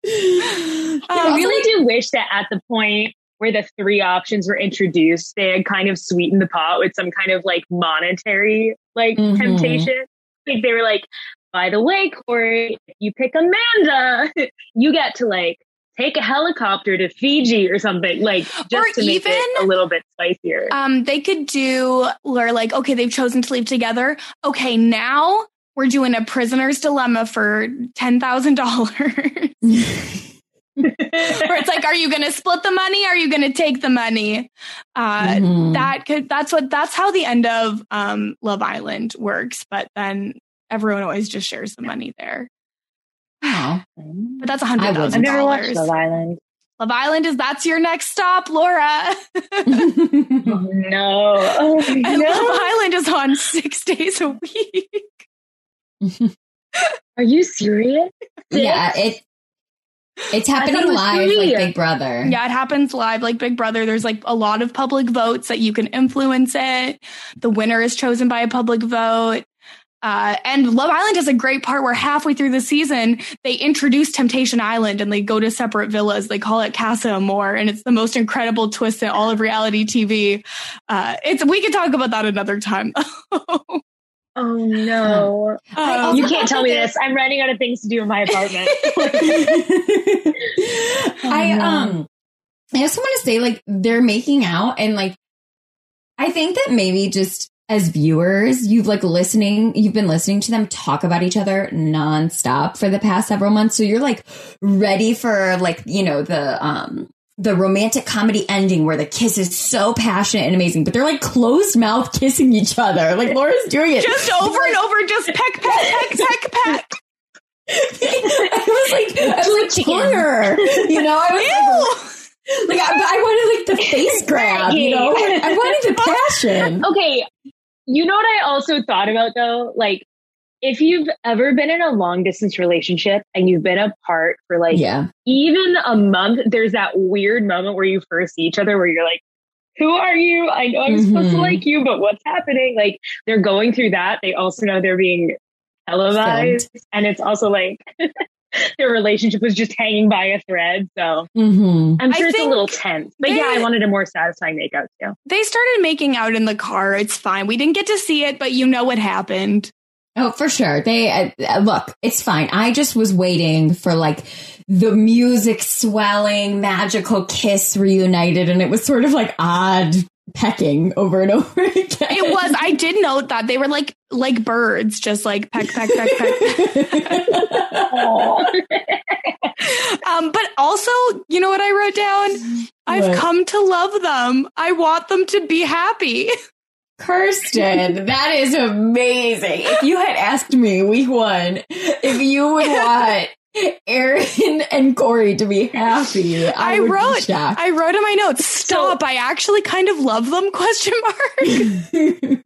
I really do wish that at the point where the three options were introduced, they had kind of sweetened the pot with some kind of like monetary like Mhm. temptation. Like they were like, by the way, Corey, if you pick Amanda, you get to like take a helicopter to Fiji or something, like just Or to make it even- a little bit spicier. Um, they could do or like, okay, they've chosen to leave together. Okay, now we're doing a prisoner's dilemma for ten thousand dollars. Where it's like, are you going to split the money? Are you going to take the money? Uh, Mhm. That could. That's what. That's how the end of um, Love Island works. But then everyone always just shares the money there. Aw. But that's a I hundred wouldn't. I've thousand never watched dollars. Love Island. Love Island is that's your next stop, Laura. No. Oh, And no. Love Island is on six days a week. Are you serious? yeah, it it's happening it live like Big Brother. Yeah, it happens live like Big Brother. There's like a lot of public votes that you can influence it. The winner is chosen by a public vote. Uh, and Love Island has a great part where halfway through the season, they introduce Temptation Island and they go to separate villas. They call it Casa Amor, and it's the most incredible twist in all of reality TV. Uh, it's we could talk about that another time. Oh no. You can't tell me this. I'm running out of things to do in my apartment. I um I also want to say like they're making out and like I think that maybe just as viewers, you've like listening, you've been listening to them talk about each other nonstop for the past several months. So you're like ready for like, you know, the um the romantic comedy ending where the kiss is so passionate and amazing, but they're like closed mouth kissing each other. Like Laura's doing it. just over and over, just peck, peck, peck, peck, peck. I was like, I was like, Chicken. You know, I was Ew. like, like I, I wanted like the face grab, you know, I, I wanted the passion. okay. You know what I also thought about though? Like, if you've ever been in a long distance relationship and you've been apart for like Yeah, even a month, there's that weird moment where you first see each other where you're like, who are you? I know I'm supposed to Mhm. like you, but what's happening? Like, they're going through that. They also know they're being televised. And it's also like, their relationship was just hanging by a thread. So Mhm. I'm I sure it's a little tense. But they- yeah, I wanted a more satisfying makeout too. They started making out in the car. It's fine. We didn't get to see it, but you know what happened. Oh, for sure. They uh, uh, look. It's fine. I just was waiting for like the music swelling, magical kiss reunited, and it was sort of like odd pecking over and over again. It was. I did note that they were like like birds, just like peck peck peck peck. um, but also, you know what I wrote down? I've What? come to love them. I want them to be happy. Kirsten, that is amazing. If you had asked me week one if you would want Erin and Corey to be happy, I, I, would wrote. shocked. I wrote in my notes. Stop! I actually kind of love them. Question mark.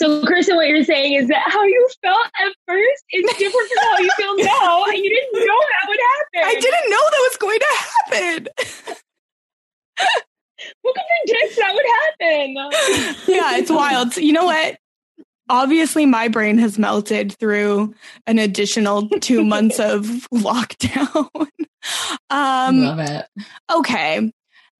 So, Kristen, what you're saying is that how you felt at first is different from how you feel now, and you didn't know that would happen. I didn't know that was going to happen. Who could predict that would happen? yeah, it's wild. You know what? Obviously, my brain has melted through an additional two months of lockdown. um, Love it. okay.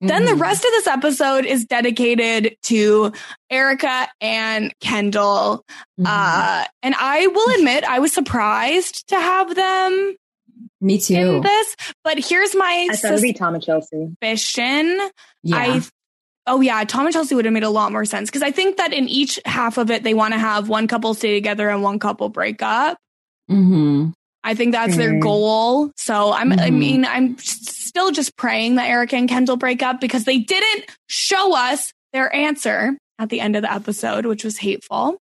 Then the Mhm. rest of this episode is dedicated to Erica and Kendall. Mm-hmm. Uh, and I will admit, I was surprised to have them Me too. in this. But here's my I thought it'd be Tom and Chelsea. suspicion. Yeah. I oh yeah, Tom and Chelsea would have made a lot more sense because I think that in each half of it they want to have one couple stay together and one couple break up. hmm I think that's their goal. So I'm I Mhm. mean I'm still just praying that Erica and Kendall break up because they didn't show us their answer at the end of the episode, which was hateful.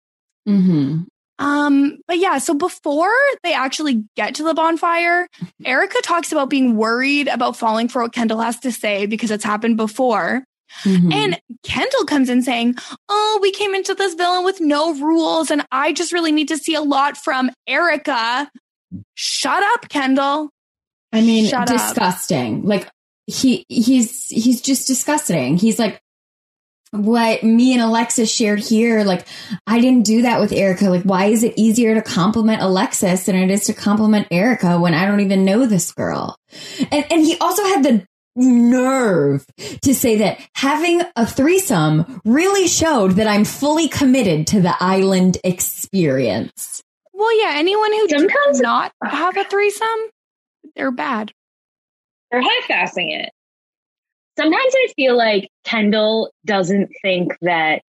hmm Um, but yeah, so before they actually get to the bonfire, Erica talks about being worried about falling for what Kendall has to say because it's happened before. Mm-hmm. And Kendall comes in saying, Oh, we came into this villain with no rules, and I just really need to see a lot from Erica. Shut up, Kendall. I mean, Shut up. disgusting. Like he he's he's just disgusting. He's like what me and Alexis shared here. Like I didn't do that with Erica. Like why is it easier to compliment Alexis than it is to compliment Erica when I don't even know this girl? And and he also had the nerve to say that having a threesome really showed that I'm fully committed to the island experience. Well, yeah, anyone who does not have a threesome, they're bad. They're half-assing it. Sometimes I feel like Kendall doesn't think that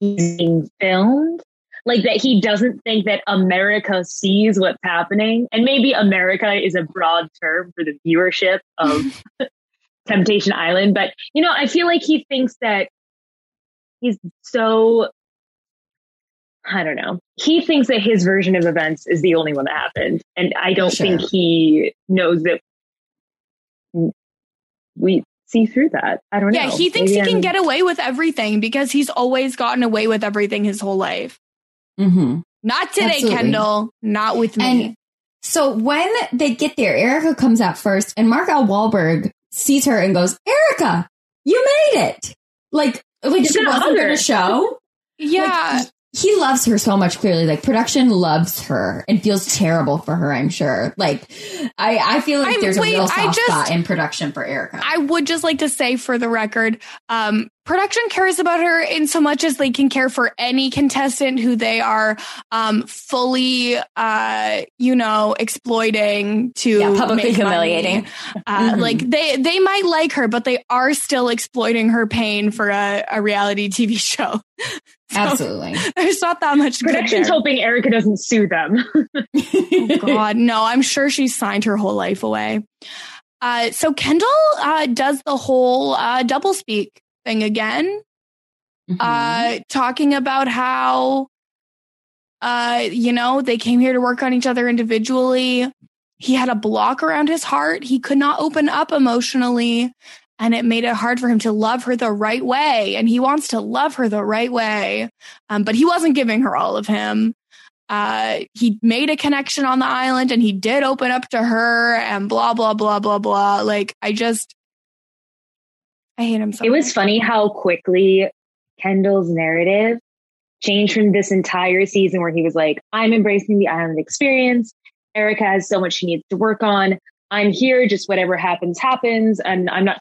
he's being filmed. Like that he doesn't think that America sees what's happening. And maybe America is a broad term for the viewership of Temptation Island. But, you know, I feel like he thinks that he's so, I don't know. He thinks that his version of events is the only one that happened. And I don't Sure. think he knows that we see through that. I don't know. Yeah, he thinks Maybe he can I'm- get away with everything because he's always gotten away with everything his whole life. Mm-hmm. Not today, Absolutely. Kendall. Not with me. And so when they get there, Erica comes out first, and Mark L. Walberg sees her and goes, "Erica, you made it!" Like, like He's she gonna wasn't going her. to show. yeah, Like, he loves her so much. Clearly, like production loves her and feels terrible for her. I'm sure. Like, I I feel like I'm- there's wait, a real soft just- spot in production for Erica. I would just like to say for the record, um, production cares about her in so much as they can care for any contestant who they are um, fully, uh, you know, exploiting to Yeah, publicly humiliating. Uh, Mhm. Like they they might like her, but they are still exploiting her pain for a, a reality TV show. So Absolutely. There's not that much good Production's hoping Erica doesn't sue them. Oh, God, no, I'm sure she signed her whole life away. Uh, so Kendall uh, does the whole uh, double speak thing again, Mhm. uh, talking about how, uh, you know, they came here to work on each other individually. He had a block around his heart. He could not open up emotionally. And it made it hard for him to love her the right way. And he wants to love her the right way. Um, but he wasn't giving her all of him uh he made a connection on the island and he did open up to her and blah blah blah blah blah like i just i hate him so It was funny how quickly Kendall's narrative changed from this entire season where he was like, I'm embracing the island experience. Erica has so much she needs to work on. I'm here, just whatever happens, happens. And I'm not,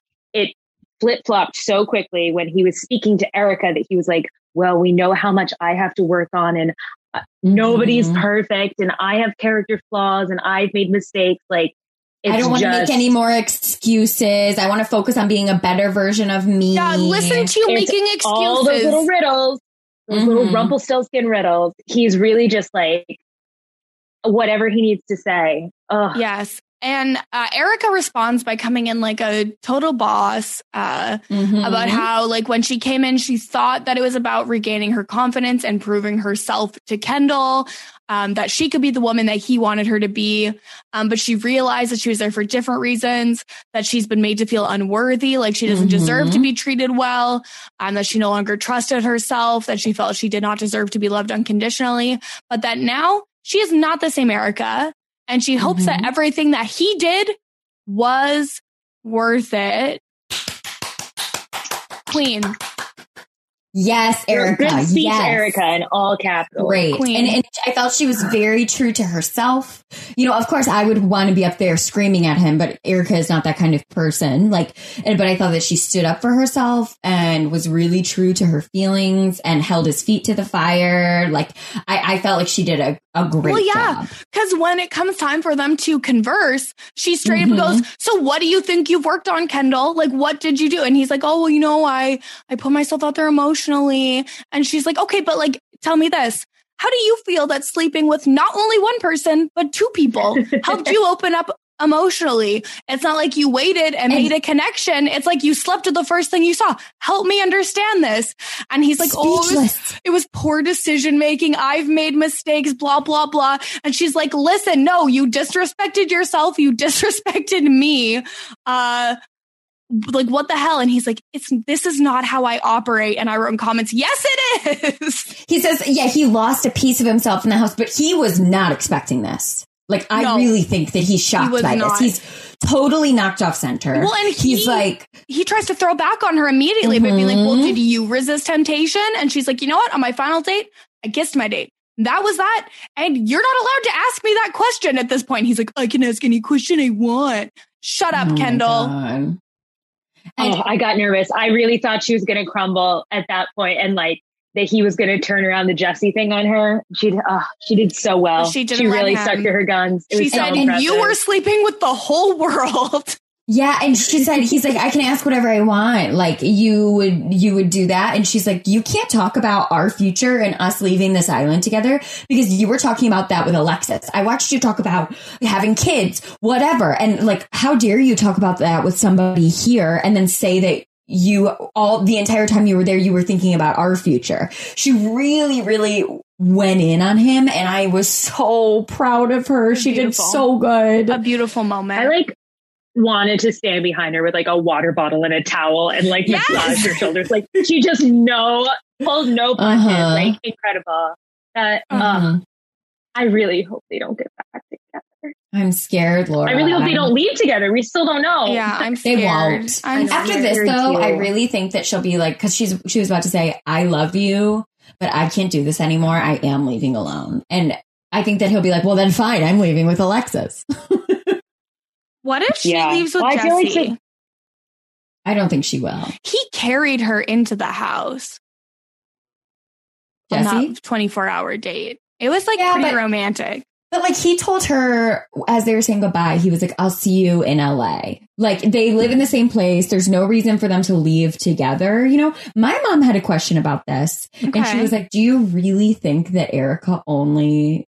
flip flopped so quickly when he was speaking to Erica that he was like, well, we know how much I have to work on and uh, nobody's Mhm. perfect and I have character flaws and I've made mistakes. Like, I don't want to make any more excuses. I want to focus on being a better version of me. Yeah, listen to you It's making excuses. all those little riddles, those little Mhm. Rumpelstiltskin riddles. He's really just like whatever he needs to say. Ugh. Yes. And uh, Erica responds by coming in like a total boss uh, Mhm. about how, like, when she came in, she thought that it was about regaining her confidence and proving herself to Kendall, um, that she could be the woman that he wanted her to be. Um, but she realized that she was there for different reasons, that she's been made to feel unworthy, like she doesn't deserve to Mhm. be treated well, um, that she no longer trusted herself, that she felt she did not deserve to be loved unconditionally, but that now she is not the same Erica. And she hopes that mm-hmm. everything that he did was worth it. Queen. Yes, Erica. Good speech, yes. Erica, in all capitals. Great. Queen. And, and I felt she was very true to herself. You know, of course, I would want to be up there screaming at him, but Erica is not that kind of person. Like, and, but I thought that she stood up for herself and was really true to her feelings and held his feet to the fire. Like, I, I felt like she did a, a great well, yeah, because when it comes time for them to converse, she straight Mhm. up goes, "So, what do you think you've worked on, Kendall? Like, what did you do?" And he's like, "Oh, well, you know, I I put myself out there emotionally." And she's like, "Okay, but like, tell me this." How do you feel that sleeping with not only one person, but two people helped you open up emotionally? It's not like you waited and, made a connection. It's like you slept with the first thing you saw. Help me understand this. And he's like, oh, it was, it was poor decision making. I've made mistakes, blah, blah, blah. And she's like, listen, no, you disrespected yourself. You disrespected me. Uh, like what the hell? And he's like, it's this is not how I operate. And I wrote in comments, yes, it is. He says, yeah, he lost a piece of himself in the house, but he was not expecting this. Like, I No. really think that he's shocked was by not. this. He's totally knocked off center. Well, and he's he- like, he tries to throw back on her immediately, but be like, well, Mhm. did you resist temptation? And she's like, you know what? On my final date, I kissed my date. That was that. And you're not allowed to ask me that question at this point. He's like, I can ask any question I want. Shut up, Oh Kendall. God. Oh, I got nervous. I really thought she was going to crumble at that point and like that he was going to turn around the Jesse thing on her. She oh, she did so well. She didn't let really stuck to her guns. It She was so said, and impressive. you were sleeping with the whole world. Yeah, and she said he's like I can ask whatever I want. Like you would you would do that and she's like you can't talk about our future and us leaving this island together because you were talking about that with Alexis. I watched you talk about having kids, whatever. And like how dare you talk about that with somebody here and then say that you all the entire time you were there you were thinking about our future. She really really went in on him and I was so proud of her. She Beautiful. did so good. A beautiful moment. I like wanted to stand behind her with like a water bottle and a towel and like Yes! massage her shoulders. Like she just no pulled no punches. Uh-huh. Like incredible. That uh, Mhm. I really hope they don't get back together. I'm scared, Laura. I really hope they don't leave together. We still don't know. yeah, I'm They scared. won't. I'm After scared. this, though, too. I really think that she'll be like, because she's she was about to say, "I love you, but I can't do this anymore. I am leaving alone." And I think that he'll be like, "Well, then fine, I'm leaving with Alexis." What if she Yeah. leaves with Well, I Jesse? feel like she- I don't think she will. he carried her into the house on Jesse, that 24 hour date. It was like Yeah, pretty but- romantic. But like he told her as they were saying goodbye, he was like, "I'll see you in L.A." Like they live in the same place. There's no reason for them to leave together. You know, my mom had a question about this, and she was like, "Do you really think that Erica only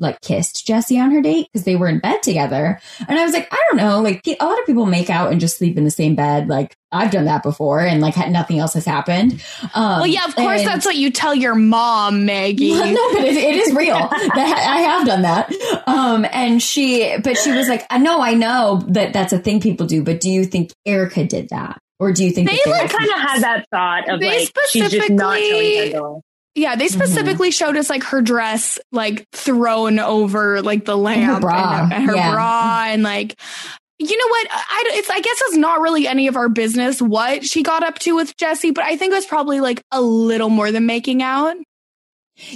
like kissed Jesse on her date because they were in bed together?" And I was like, "I don't know. Like a lot of people make out and just sleep in the same bed. Like I've done that before, and like nothing else has happened." Um, well, yeah, of course, and- that's what you tell your mom, Maggie. well, no, but it, it is real. that I have done that. Um, and she, but she was like, I know, I know that that's a thing people do, but do you think Erica did that? Or do you think They, like, kind of had that thought of They like she's just not telling specifically- Kendall. Yeah, they Mm-hmm. specifically showed us like her dress like thrown over like the lamp bra, and, and her yeah. bra and like you know what I it's I guess it's not really any of our business what she got up to with Jesse, but I think it was probably like a little more than making out.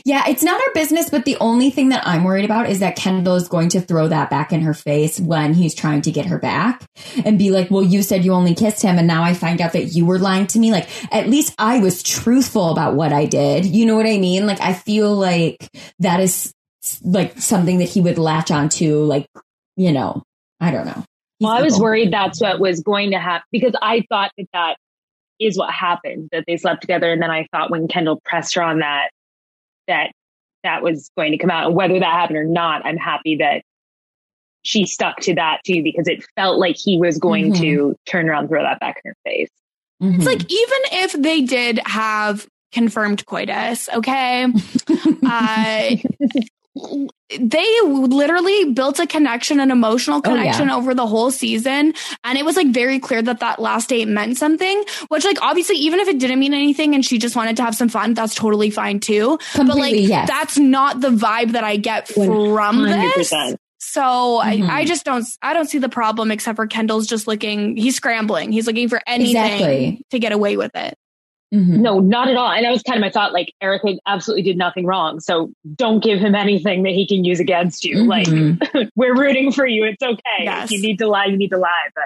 Yeah, it's not our business, but the only thing that I'm worried about is that Kendall is going to throw that back in her face when he's trying to get her back and be like, well, you said you only kissed him and now I find out that you were lying to me. Like, at least I was truthful about what I did. You know what I mean? Like, I feel like that is like something that he would latch onto, like, you know, I don't know. Well, I was worried that's what was going to happen because I thought that that is what happened, that they slept together. And then I thought when Kendall pressed her on that, that that was going to come out. And whether that happened or not, I'm happy that she stuck to that too, because it felt like he was going Mhm. to turn around throw that back in her face. It's like even if they did have confirmed coitus, okay, uh, they literally built a connection, an emotional Oh, yeah. connection over the whole season, and it was like very clear that that last date meant something. Which, like, obviously, even if it didn't mean anything, and she just wanted to have some fun, that's totally fine too. but like, yes. that's not the vibe that I get from this. 100%. So Mhm. I, I just don't I don't see the problem except for Kendall's just looking he's scrambling. He's looking for anything Exactly. to get away with it. Mm-hmm. No, not at all. And that was kind of my thought. Like Erica absolutely did nothing wrong. So don't give him anything that he can use against you. Mhm. Like we're rooting for you. It's okay. Yes. If you need to lie, you need to lie. But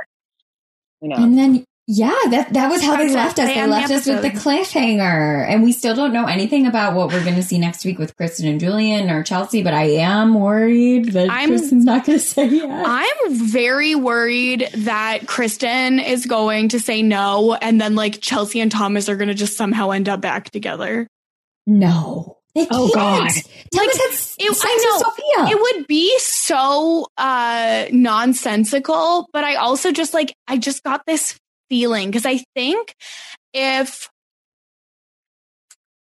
you know, And then, yeah, that, that was how they left us. They They end the left us with the cliffhanger. And we still don't know anything about what we're going to see next week with Kristen and Julian or Chelsea, but I am worried that I'm- Kristen's not going to say yes. I'm very worried that Kristen is going to say no and then like Chelsea and Thomas are going to just somehow end up back together. No. They Oh, can't. God. Thomas s- It, I know Sophia. it would be so uh nonsensical, but I also just like I just got this feeling because I think if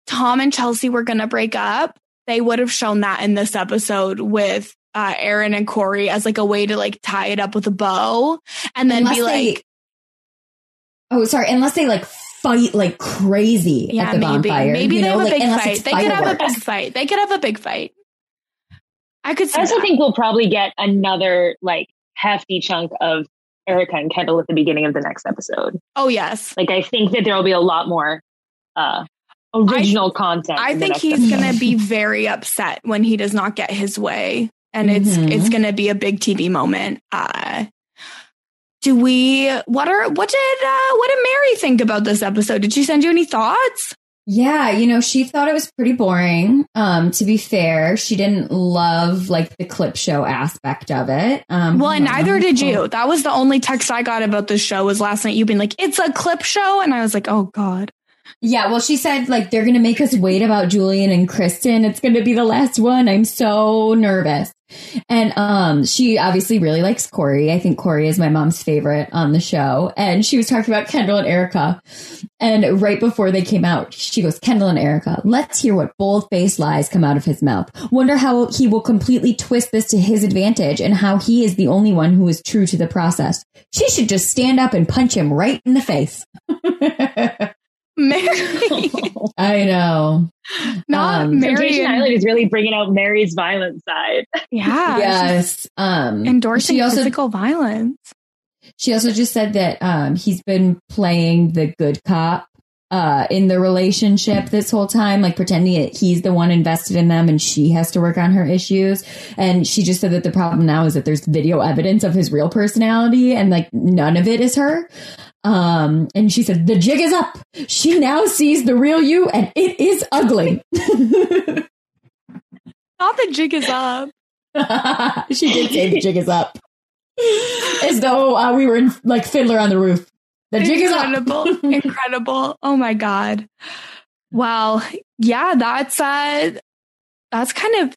Tom and Chelsea were going to break up, they would have shown that in this episode with uh, Erin and Corey as like a way to like tie it up with a bow and then Unless be they- like, oh, sorry. Unless they like fight like crazy yeah, at the maybe, bonfire. maybe you they know, have a big fight. it's They could have a big fight. They could have a big fight. I could see I also that. think we'll probably get another like hefty chunk of Erica and Kendall at the beginning of the next episode. oh yes. Like I think that there will be a lot more uh original content. I think he's episode. going to be very upset when he does not get his way, and it's Mhm. it's going to be a big TV moment. Uh, do we? What are? What did? Uh, what did Mary think about this episode? Did she send you any thoughts? Yeah, you know, she thought it was pretty boring. Um, to be fair, she didn't love like the clip show aspect of it. Um, Well, and neither did you. That was the only text I got about this show. Was last night you being like, "It's a clip show," and I was like, "Oh God." Yeah, well, she said like they're gonna make us wait about Julian and Kristen. It's gonna be the last one. I'm so nervous. And um, she obviously really likes Corey. I think Corey is my mom's favorite on the show. And she was talking about Kendall and Erica. And right before they came out, she goes, Kendall and Erica, let's hear what bold faced lies come out of his mouth. Wonder how he will completely twist this to his advantage and how he is the only one who is true to the process. She should just stand up and punch him right in the face. Mary, I know. not Um, Mary. Temptation and- Island is really bringing out Mary's violent side. yeah, yes. Um, she's endorsing also physical violence. she also just said that um, he's been playing the good cop uh, in the relationship this whole time, like pretending that he's the one invested in them and she has to work on her issues. And she just said that the problem now is that there's video evidence of his real personality and like none of it is her. Um, and she said, the jig is up. She now sees the real you and it is ugly. Not the jig is up. she did say the jig is up. As though uh, we were in like Fiddler on the Roof. The jig is up. incredible, incredible. Oh my god. Well, yeah, that's uh that's kind of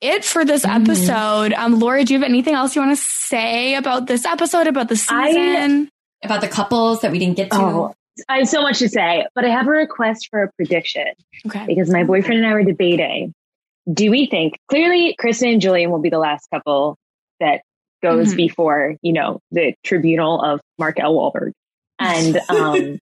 it for this Mhm. episode. Um, Laura, do you have anything else you want to say about this episode, about the I- season? About the couples that we didn't get to. Oh, I have so much to say, but I have a request for a prediction okay. because my boyfriend and I were debating. Do we think clearly Kristen and Julian will be the last couple that goes Mhm. before, you know, the tribunal of Mark L. Walberg? And um,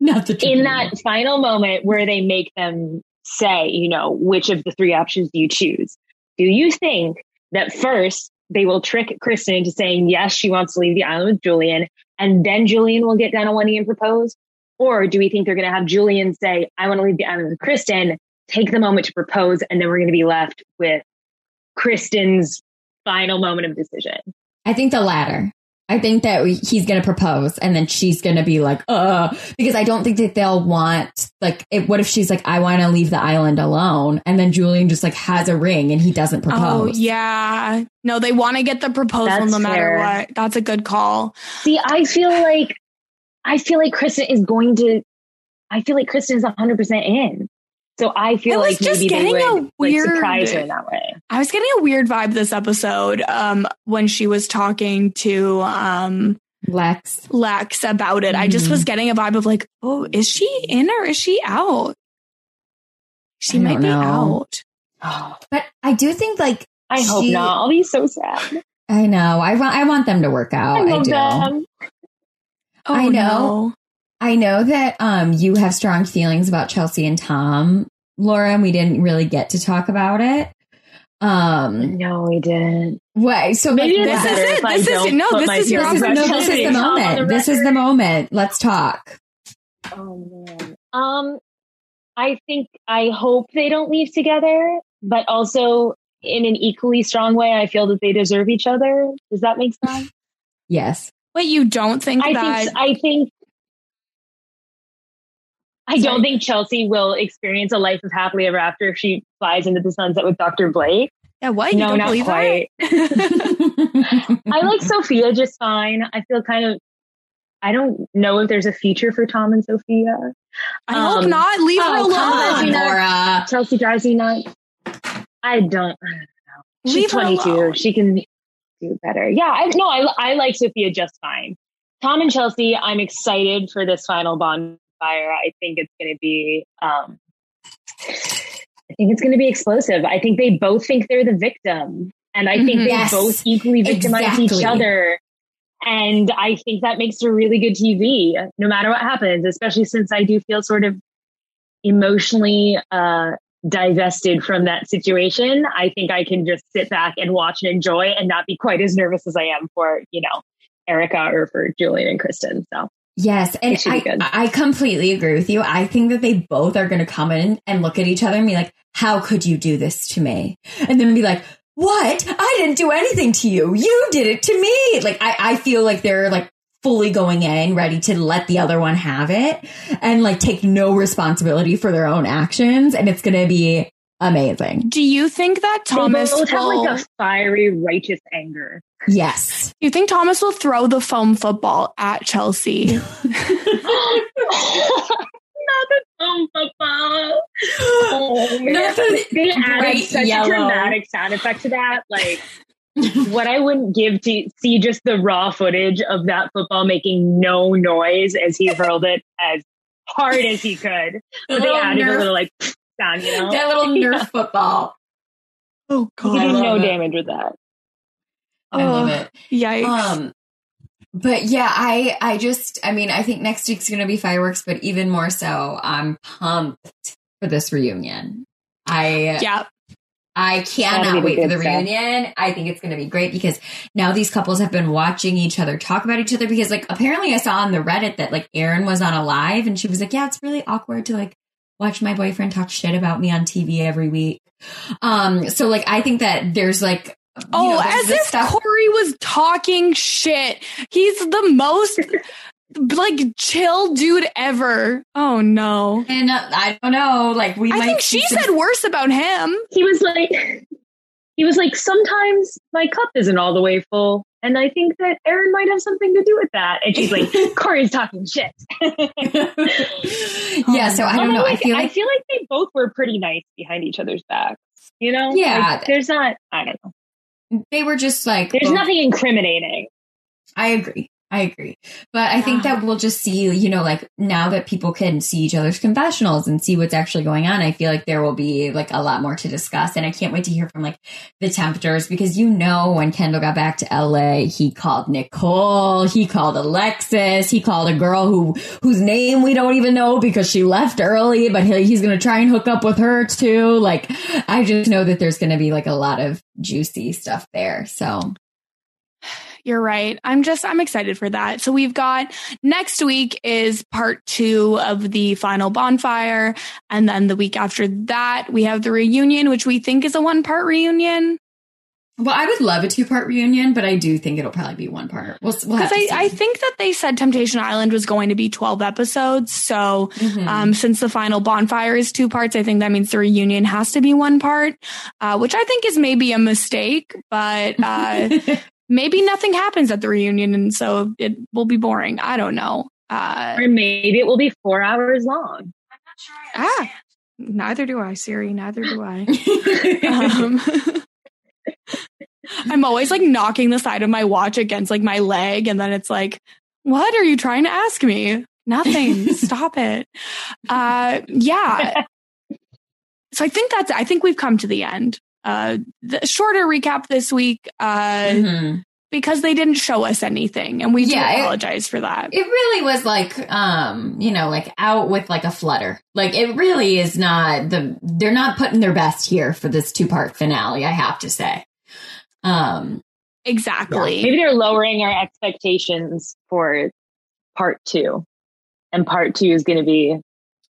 Not the in that final moment where they make them say, you know, which of the three options do you choose? Do you think that first they will trick Kristen into saying, yes, she wants to leave the island with Julian, and then Julian will get down on one knee and propose? Or do we think they're going to have Julian say, I want to leave the island with Kristen, take the moment to propose, and then we're going to be left with Kristen's final moment of decision. I think the latter. I think that he's going to propose and then she's going to be like, uh, because I don't think that they'll want, like, it, what if she's like, I want to leave the island alone. And then Julian just like has a ring and he doesn't propose. Oh, propose. yeah. No, they want to get the proposal That's no matter fair. what. That's a good call. See, I feel like I feel like Kristen is going to. I feel like Kristen Kristen's hundred percent in. So I feel I was like just maybe they getting a would like, weird- surprise her in that way. I was getting a weird vibe this episode um, when she was talking to um, Lex. Lex about it. I just was getting a vibe of like, oh, is she in or is she out? She I might be know. out. But I do think like, I hope not. I'll be so sad. I know. I want, I want them to work out. I I, do. them. Oh, I know. no. I know that um you have strong feelings about Chelsea and Tom, Laura, and we didn't really get to talk about it. Um No, we didn't. what so Maybe like, this is if I this is- don't no, this is your this is, no, this is the and Tom on moment. the This is the moment. Let's talk. Oh man. Um, I think I hope they don't leave together, but also in an equally strong way, I feel that they deserve each other. Does that make sense? Yes. Wait, you don't think I that? think I think I Sorry. don't think Chelsea will experience a life of happily ever after if she flies into the sunset with Dr. Blake. yeah, what? You no, don't quite. I like Sophia just fine. I feel kind of I don't know if there's a future for Tom and Sophia. I hope Um, not. Leave her oh, alone. come on, Laura. Chelsea drives me nuts. I don't. I don't. She's 22. She can do better. Yeah, I no, I I like Sophia just fine. Tom and Chelsea, I'm excited for this final bonfire. I think it's going to be. um I think it's going to be explosive. I think they both think they're the victim, and I think Mhm. they Yes, both equally victimize each other. And I think that makes for really good TV, no matter what happens. Especially since I do feel sort of emotionally uh, divested from that situation, I think I can just sit back and watch and enjoy and not be quite as nervous as I am for, you know, Erica or for Julian and Kristen. So Yes, and It should be I. I completely agree with you. I think that they both are going to come in and look at each other and be like, "How could you do this to me?" And then be like, "What? I didn't do anything to you. You did it to me." Like I, I feel like they're like fully going in, ready to let the other one have it, and like take no responsibility for their own actions, and it's going to be amazing. Do you think that Thomas they both have like a fiery, righteous anger. Yes. do you think Thomas will throw the foam football at Chelsea? Not the foam football. Oh, man. Not the they added such yellow. a dramatic sound effect to that. Like, what I wouldn't give to see just the raw footage of that football making no noise as he hurled it as hard as he could. But they oh, added Nerf- a little like sound, you know? That little Nerf football. oh You I do no it. damage with that. I love it. Yikes! Um, but yeah, I I just I mean I think next week's gonna be fireworks, but even more so, I'm pumped for this reunion. I yeah, I cannot wait for the stuff. reunion. I think it's gonna be great because now these couples have been watching each other talk about each other because like apparently I saw on the Reddit that like Erin was on a live and she was like, Yeah, it's really awkward to like watch my boyfriend talk shit about me on TV every week. Um, so like I think that there's like you Oh, know, as this if stuff- Corey was talking shit. He's the most like chill dude ever. Oh no. And uh, I don't know, like we I might think see she some- said worse about him. He was like, he was like, sometimes my cup isn't all the way full. And I think that Erin might have something to do with that. And she's like, Corey's talking shit. yeah, so I don't Although, know. I like, feel I like feel like they both were pretty nice behind each other's backs. You know? Yeah. Like, there's not, I don't know. they were just like There's both- nothing incriminating. I agree. I agree. But I think that we'll just see, you know, like now that people can see each other's confessionals and see what's actually going on, I feel like there will be like a lot more to discuss. And I can't wait to hear from like the tempters because you know, when Kendall got back to LA, he called Nicole, he called Alexis, he called a girl who, whose name we don't even know because she left early, but he, he's going to try and hook up with her too. Like, I just know that there's going to be like a lot of juicy stuff there. So You're right. I'm just, I'm excited for that. So we've got next week is part two of the final bonfire. And then the week after that, we have the reunion, which we think is a one part reunion. Well, I would love a two part reunion, but I do think it'll probably be one part. We'll, we'll Because I, I think that they said Temptation Island was going to be 12 episodes. So, Mhm. um, since the final bonfire is two parts, I think that means the reunion has to be one part, uh, which I think is maybe a mistake, but, uh, maybe nothing happens at the reunion. And so it will be boring. I don't know. Uh, Or maybe it will be four hours long. I'm not sure ah, neither do I, Siri. Neither do I. um, I'm always like knocking the side of my watch against like my leg, and then it's like, what are you trying to ask me? Nothing. Stop it. Uh, yeah. So I think that's. I think we've come to the end. Uh, the shorter recap this week. Uh, Mhm. because they didn't show us anything, and we do Yeah, it- apologize for that. It really was like, um, you know, like out with like a flutter. Like it really is not the, they're not putting their best here for this two part finale, I have to say. Um, exactly. Maybe they're lowering our expectations for part two. And part two is going to be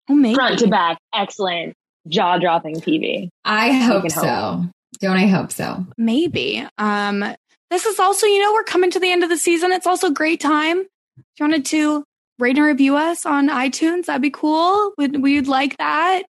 Oh, front to back, excellent, jaw dropping TV. I hope can so. Don't I hope so? Maybe. Um, this is also, you know, we're coming to the end of the season. It's also a great time. If you wanted to rate and review us on iTunes, that'd be cool. We'd, we'd like that.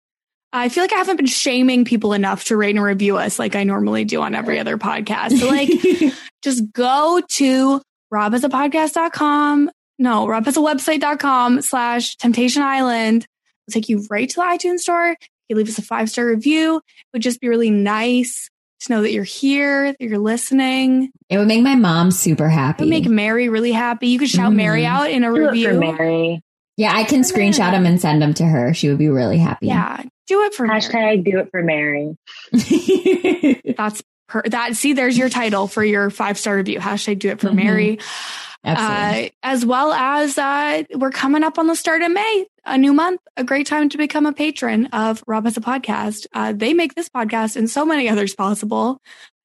I feel like I haven't been shaming people enough to rate and review us like I normally do on every other podcast. So like just go to robhasapodcast.com. No, robhasawebsite.com slash temptation island. It'll take you right to the iTunes store. You leave us a five star review. It would just be really nice to know that you're here, that you're listening. It would make my mom super happy. It would make Mary really happy. You could shout Mhm. Mary out in a Do it review. for Mary. yeah, I can screenshot them and send them to her. She would be really happy. Yeah, do it for Mary. Hashtag do it for Mary. That's per- that. See, there's your title for your five star review. Hashtag do it for Mhm. Mary. Absolutely. Uh, as well as uh, we're coming up on the start of May, a new month, a great time to become a patron of Rob has a podcast. Uh, they make this podcast and so many others possible.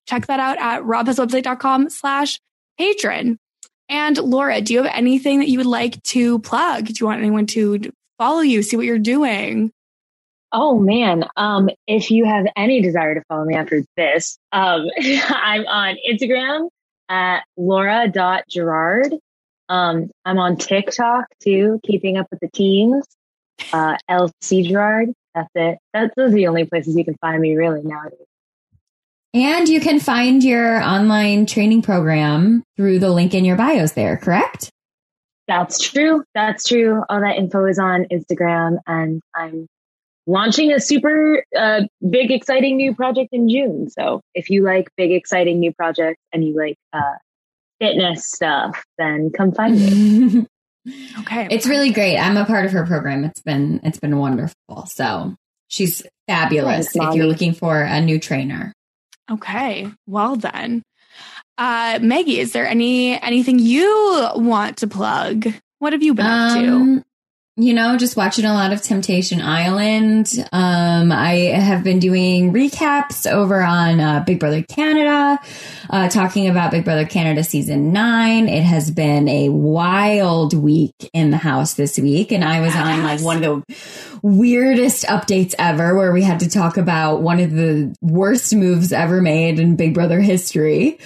Check that out at robhaswebsite.com slash patron. And Laura, do you have anything that you would like to plug? Do you want anyone to follow you, see what you're doing? Oh man, um, if you have any desire to follow me after this, um, I'm on Instagram at laura.gerard. Um, I'm on TikTok too, keeping up with the teens. Uh, LC Gerard. That's it. That's those are the only places you can find me really nowadays. and you can find your online training program through the link in your bios there, correct? That's true. That's true. All that info is on Instagram, and I'm launching a super uh, big, exciting new project in June. So if you like big, exciting new projects and you like uh, fitness stuff, then come find me. Okay. It's really great. I'm a part of her program. It's been it's been wonderful. So she's fabulous Thanks, if you're looking for a new trainer. Okay. Well then. Uh Maggie, is there any anything you want to plug? What have you been up to? You know, just watching a lot of Temptation Island. Um, I have been doing recaps over on uh, Big Brother Canada, uh, talking about Big Brother Canada season nine. It has been a wild week in the house this week, and I was on like one of the weirdest updates ever, where we had to talk about one of the worst moves ever made in Big Brother history.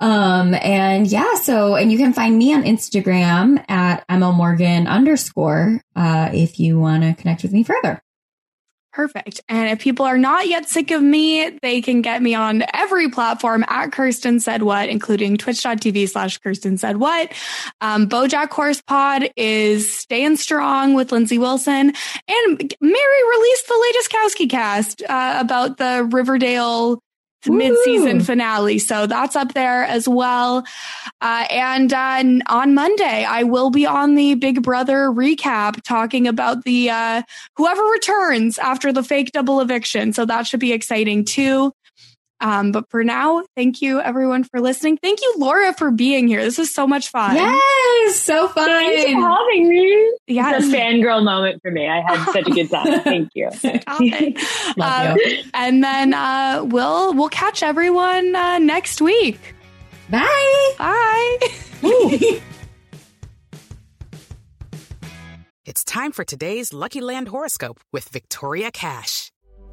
Um, and yeah, so, and you can find me on Instagram at Emma Morgan underscore, uh, if you want to connect with me further. Perfect. And if people are not yet sick of me, they can get me on every platform at Kirsten Said What, including twitch.tv slash Kirsten Said What. Um, Bojack Horse Pod is staying strong with Lindsay Wilson. And Mary released the latest Kowski cast uh, about the Riverdale mid-season finale. So that's up there as well. Uh, and uh, on Monday, I will be on the Big Brother recap talking about the uh, whoever returns after the fake double eviction. So that should be exciting too. Um, but for now, thank you everyone for listening. Thank you, Laura, for being here. This is so much fun. Yes, so fun. Thanks for having me. Yeah. It's a fangirl moment for me. I had such a good time. Thank you. Stop it. Love Uh, and then uh, we'll we'll catch everyone uh, next week. Bye. Bye. It's time for today's Lucky Land horoscope with Victoria Cash.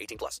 18 plus.